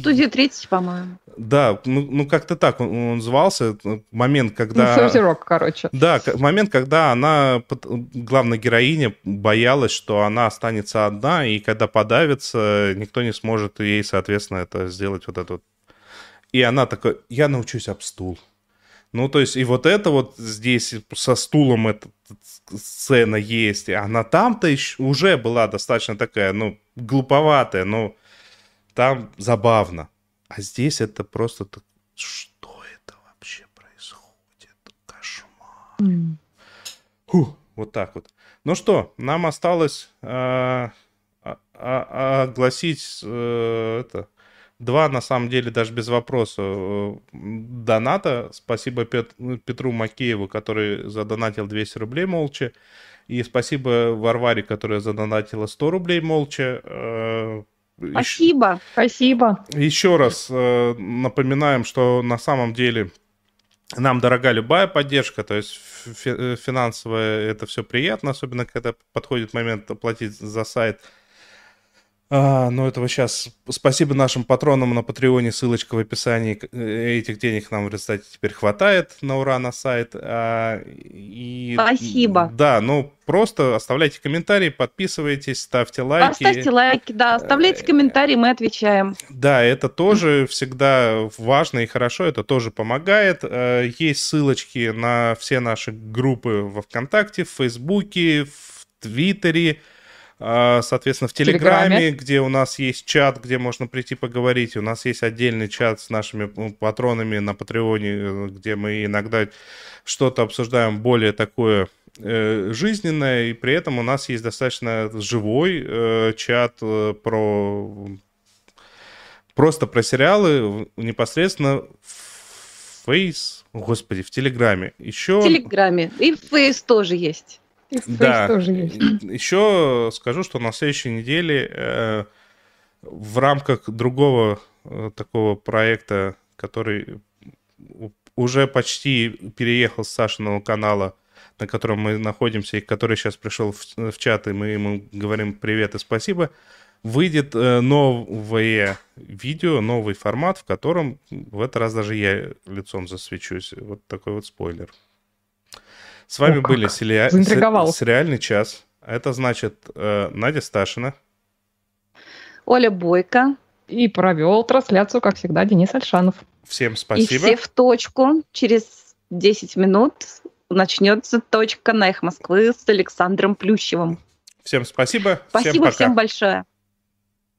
Студия 30, по-моему. Да, ну, ну как-то так он, он звался. Момент, когда... Ну, Рок, короче. Да, момент, когда она, главная героиня, боялась, что она останется одна, и когда подавится, никто не сможет ей, соответственно, это сделать вот это вот. И она такая, я научусь об стул. Ну, то есть, и вот это вот здесь со стулом эта сцена есть. И она там-то еще уже была достаточно такая, ну, глуповатая, но там забавно. А здесь это просто... Что это вообще происходит? Кошмар. Mm. Фух, вот так вот. Ну что, нам осталось э, э, э, огласить э, это, два, на самом деле, даже без вопроса, э, доната. Спасибо Пет, Петру Макееву, который задонатил 200 рублей молча. И спасибо Варваре, которая задонатила 100 рублей молча. Спасибо. Еще, Спасибо. Еще раз э, напоминаем, что на самом деле нам дорога любая поддержка, то есть фи- финансовая это все приятно, особенно когда подходит момент оплатить за сайт. А, но этого сейчас... Спасибо нашим патронам на Патреоне, ссылочка в описании. Э, этих денег нам в результате теперь хватает на ура на сайт. А, и, Спасибо. Да, ну просто оставляйте комментарии, подписывайтесь, ставьте лайки. Поставьте лайки, да, оставляйте комментарии, мы отвечаем. Да, это тоже всегда важно и хорошо, это тоже помогает. Э, есть ссылочки на все наши группы во ВКонтакте, в Фейсбуке, в Твиттере, соответственно, в Телеграме, Телеграме, где у нас есть чат, где можно прийти поговорить. У нас есть отдельный чат с нашими патронами на Патреоне, э, где мы иногда что-то обсуждаем более такое э, жизненное, и при этом у нас есть достаточно живой э, чат э, про просто про сериалы непосредственно в Фейс, господи, в Телеграме. Еще... В Телеграме. И в Фейс тоже есть. Да. тоже есть. Еще скажу, что на следующей неделе э, в рамках другого э, такого проекта, который уже почти переехал с Сашиного канала, на котором мы находимся, и который сейчас пришел в, в чат, и мы ему говорим привет и спасибо, выйдет э, новое видео, новый формат, в котором в этот раз даже я лицом засвечусь. Вот такой вот спойлер. С вами О, были сериа... сериальный час. Это значит э, Надя Сташина. Оля Бойко. И провел трансляцию, как всегда, Денис Альшанов. Всем спасибо. И все в точку. Через 10 минут начнется точка на их Москвы с Александром Плющевым. Всем спасибо. Спасибо всем, пока. всем большое.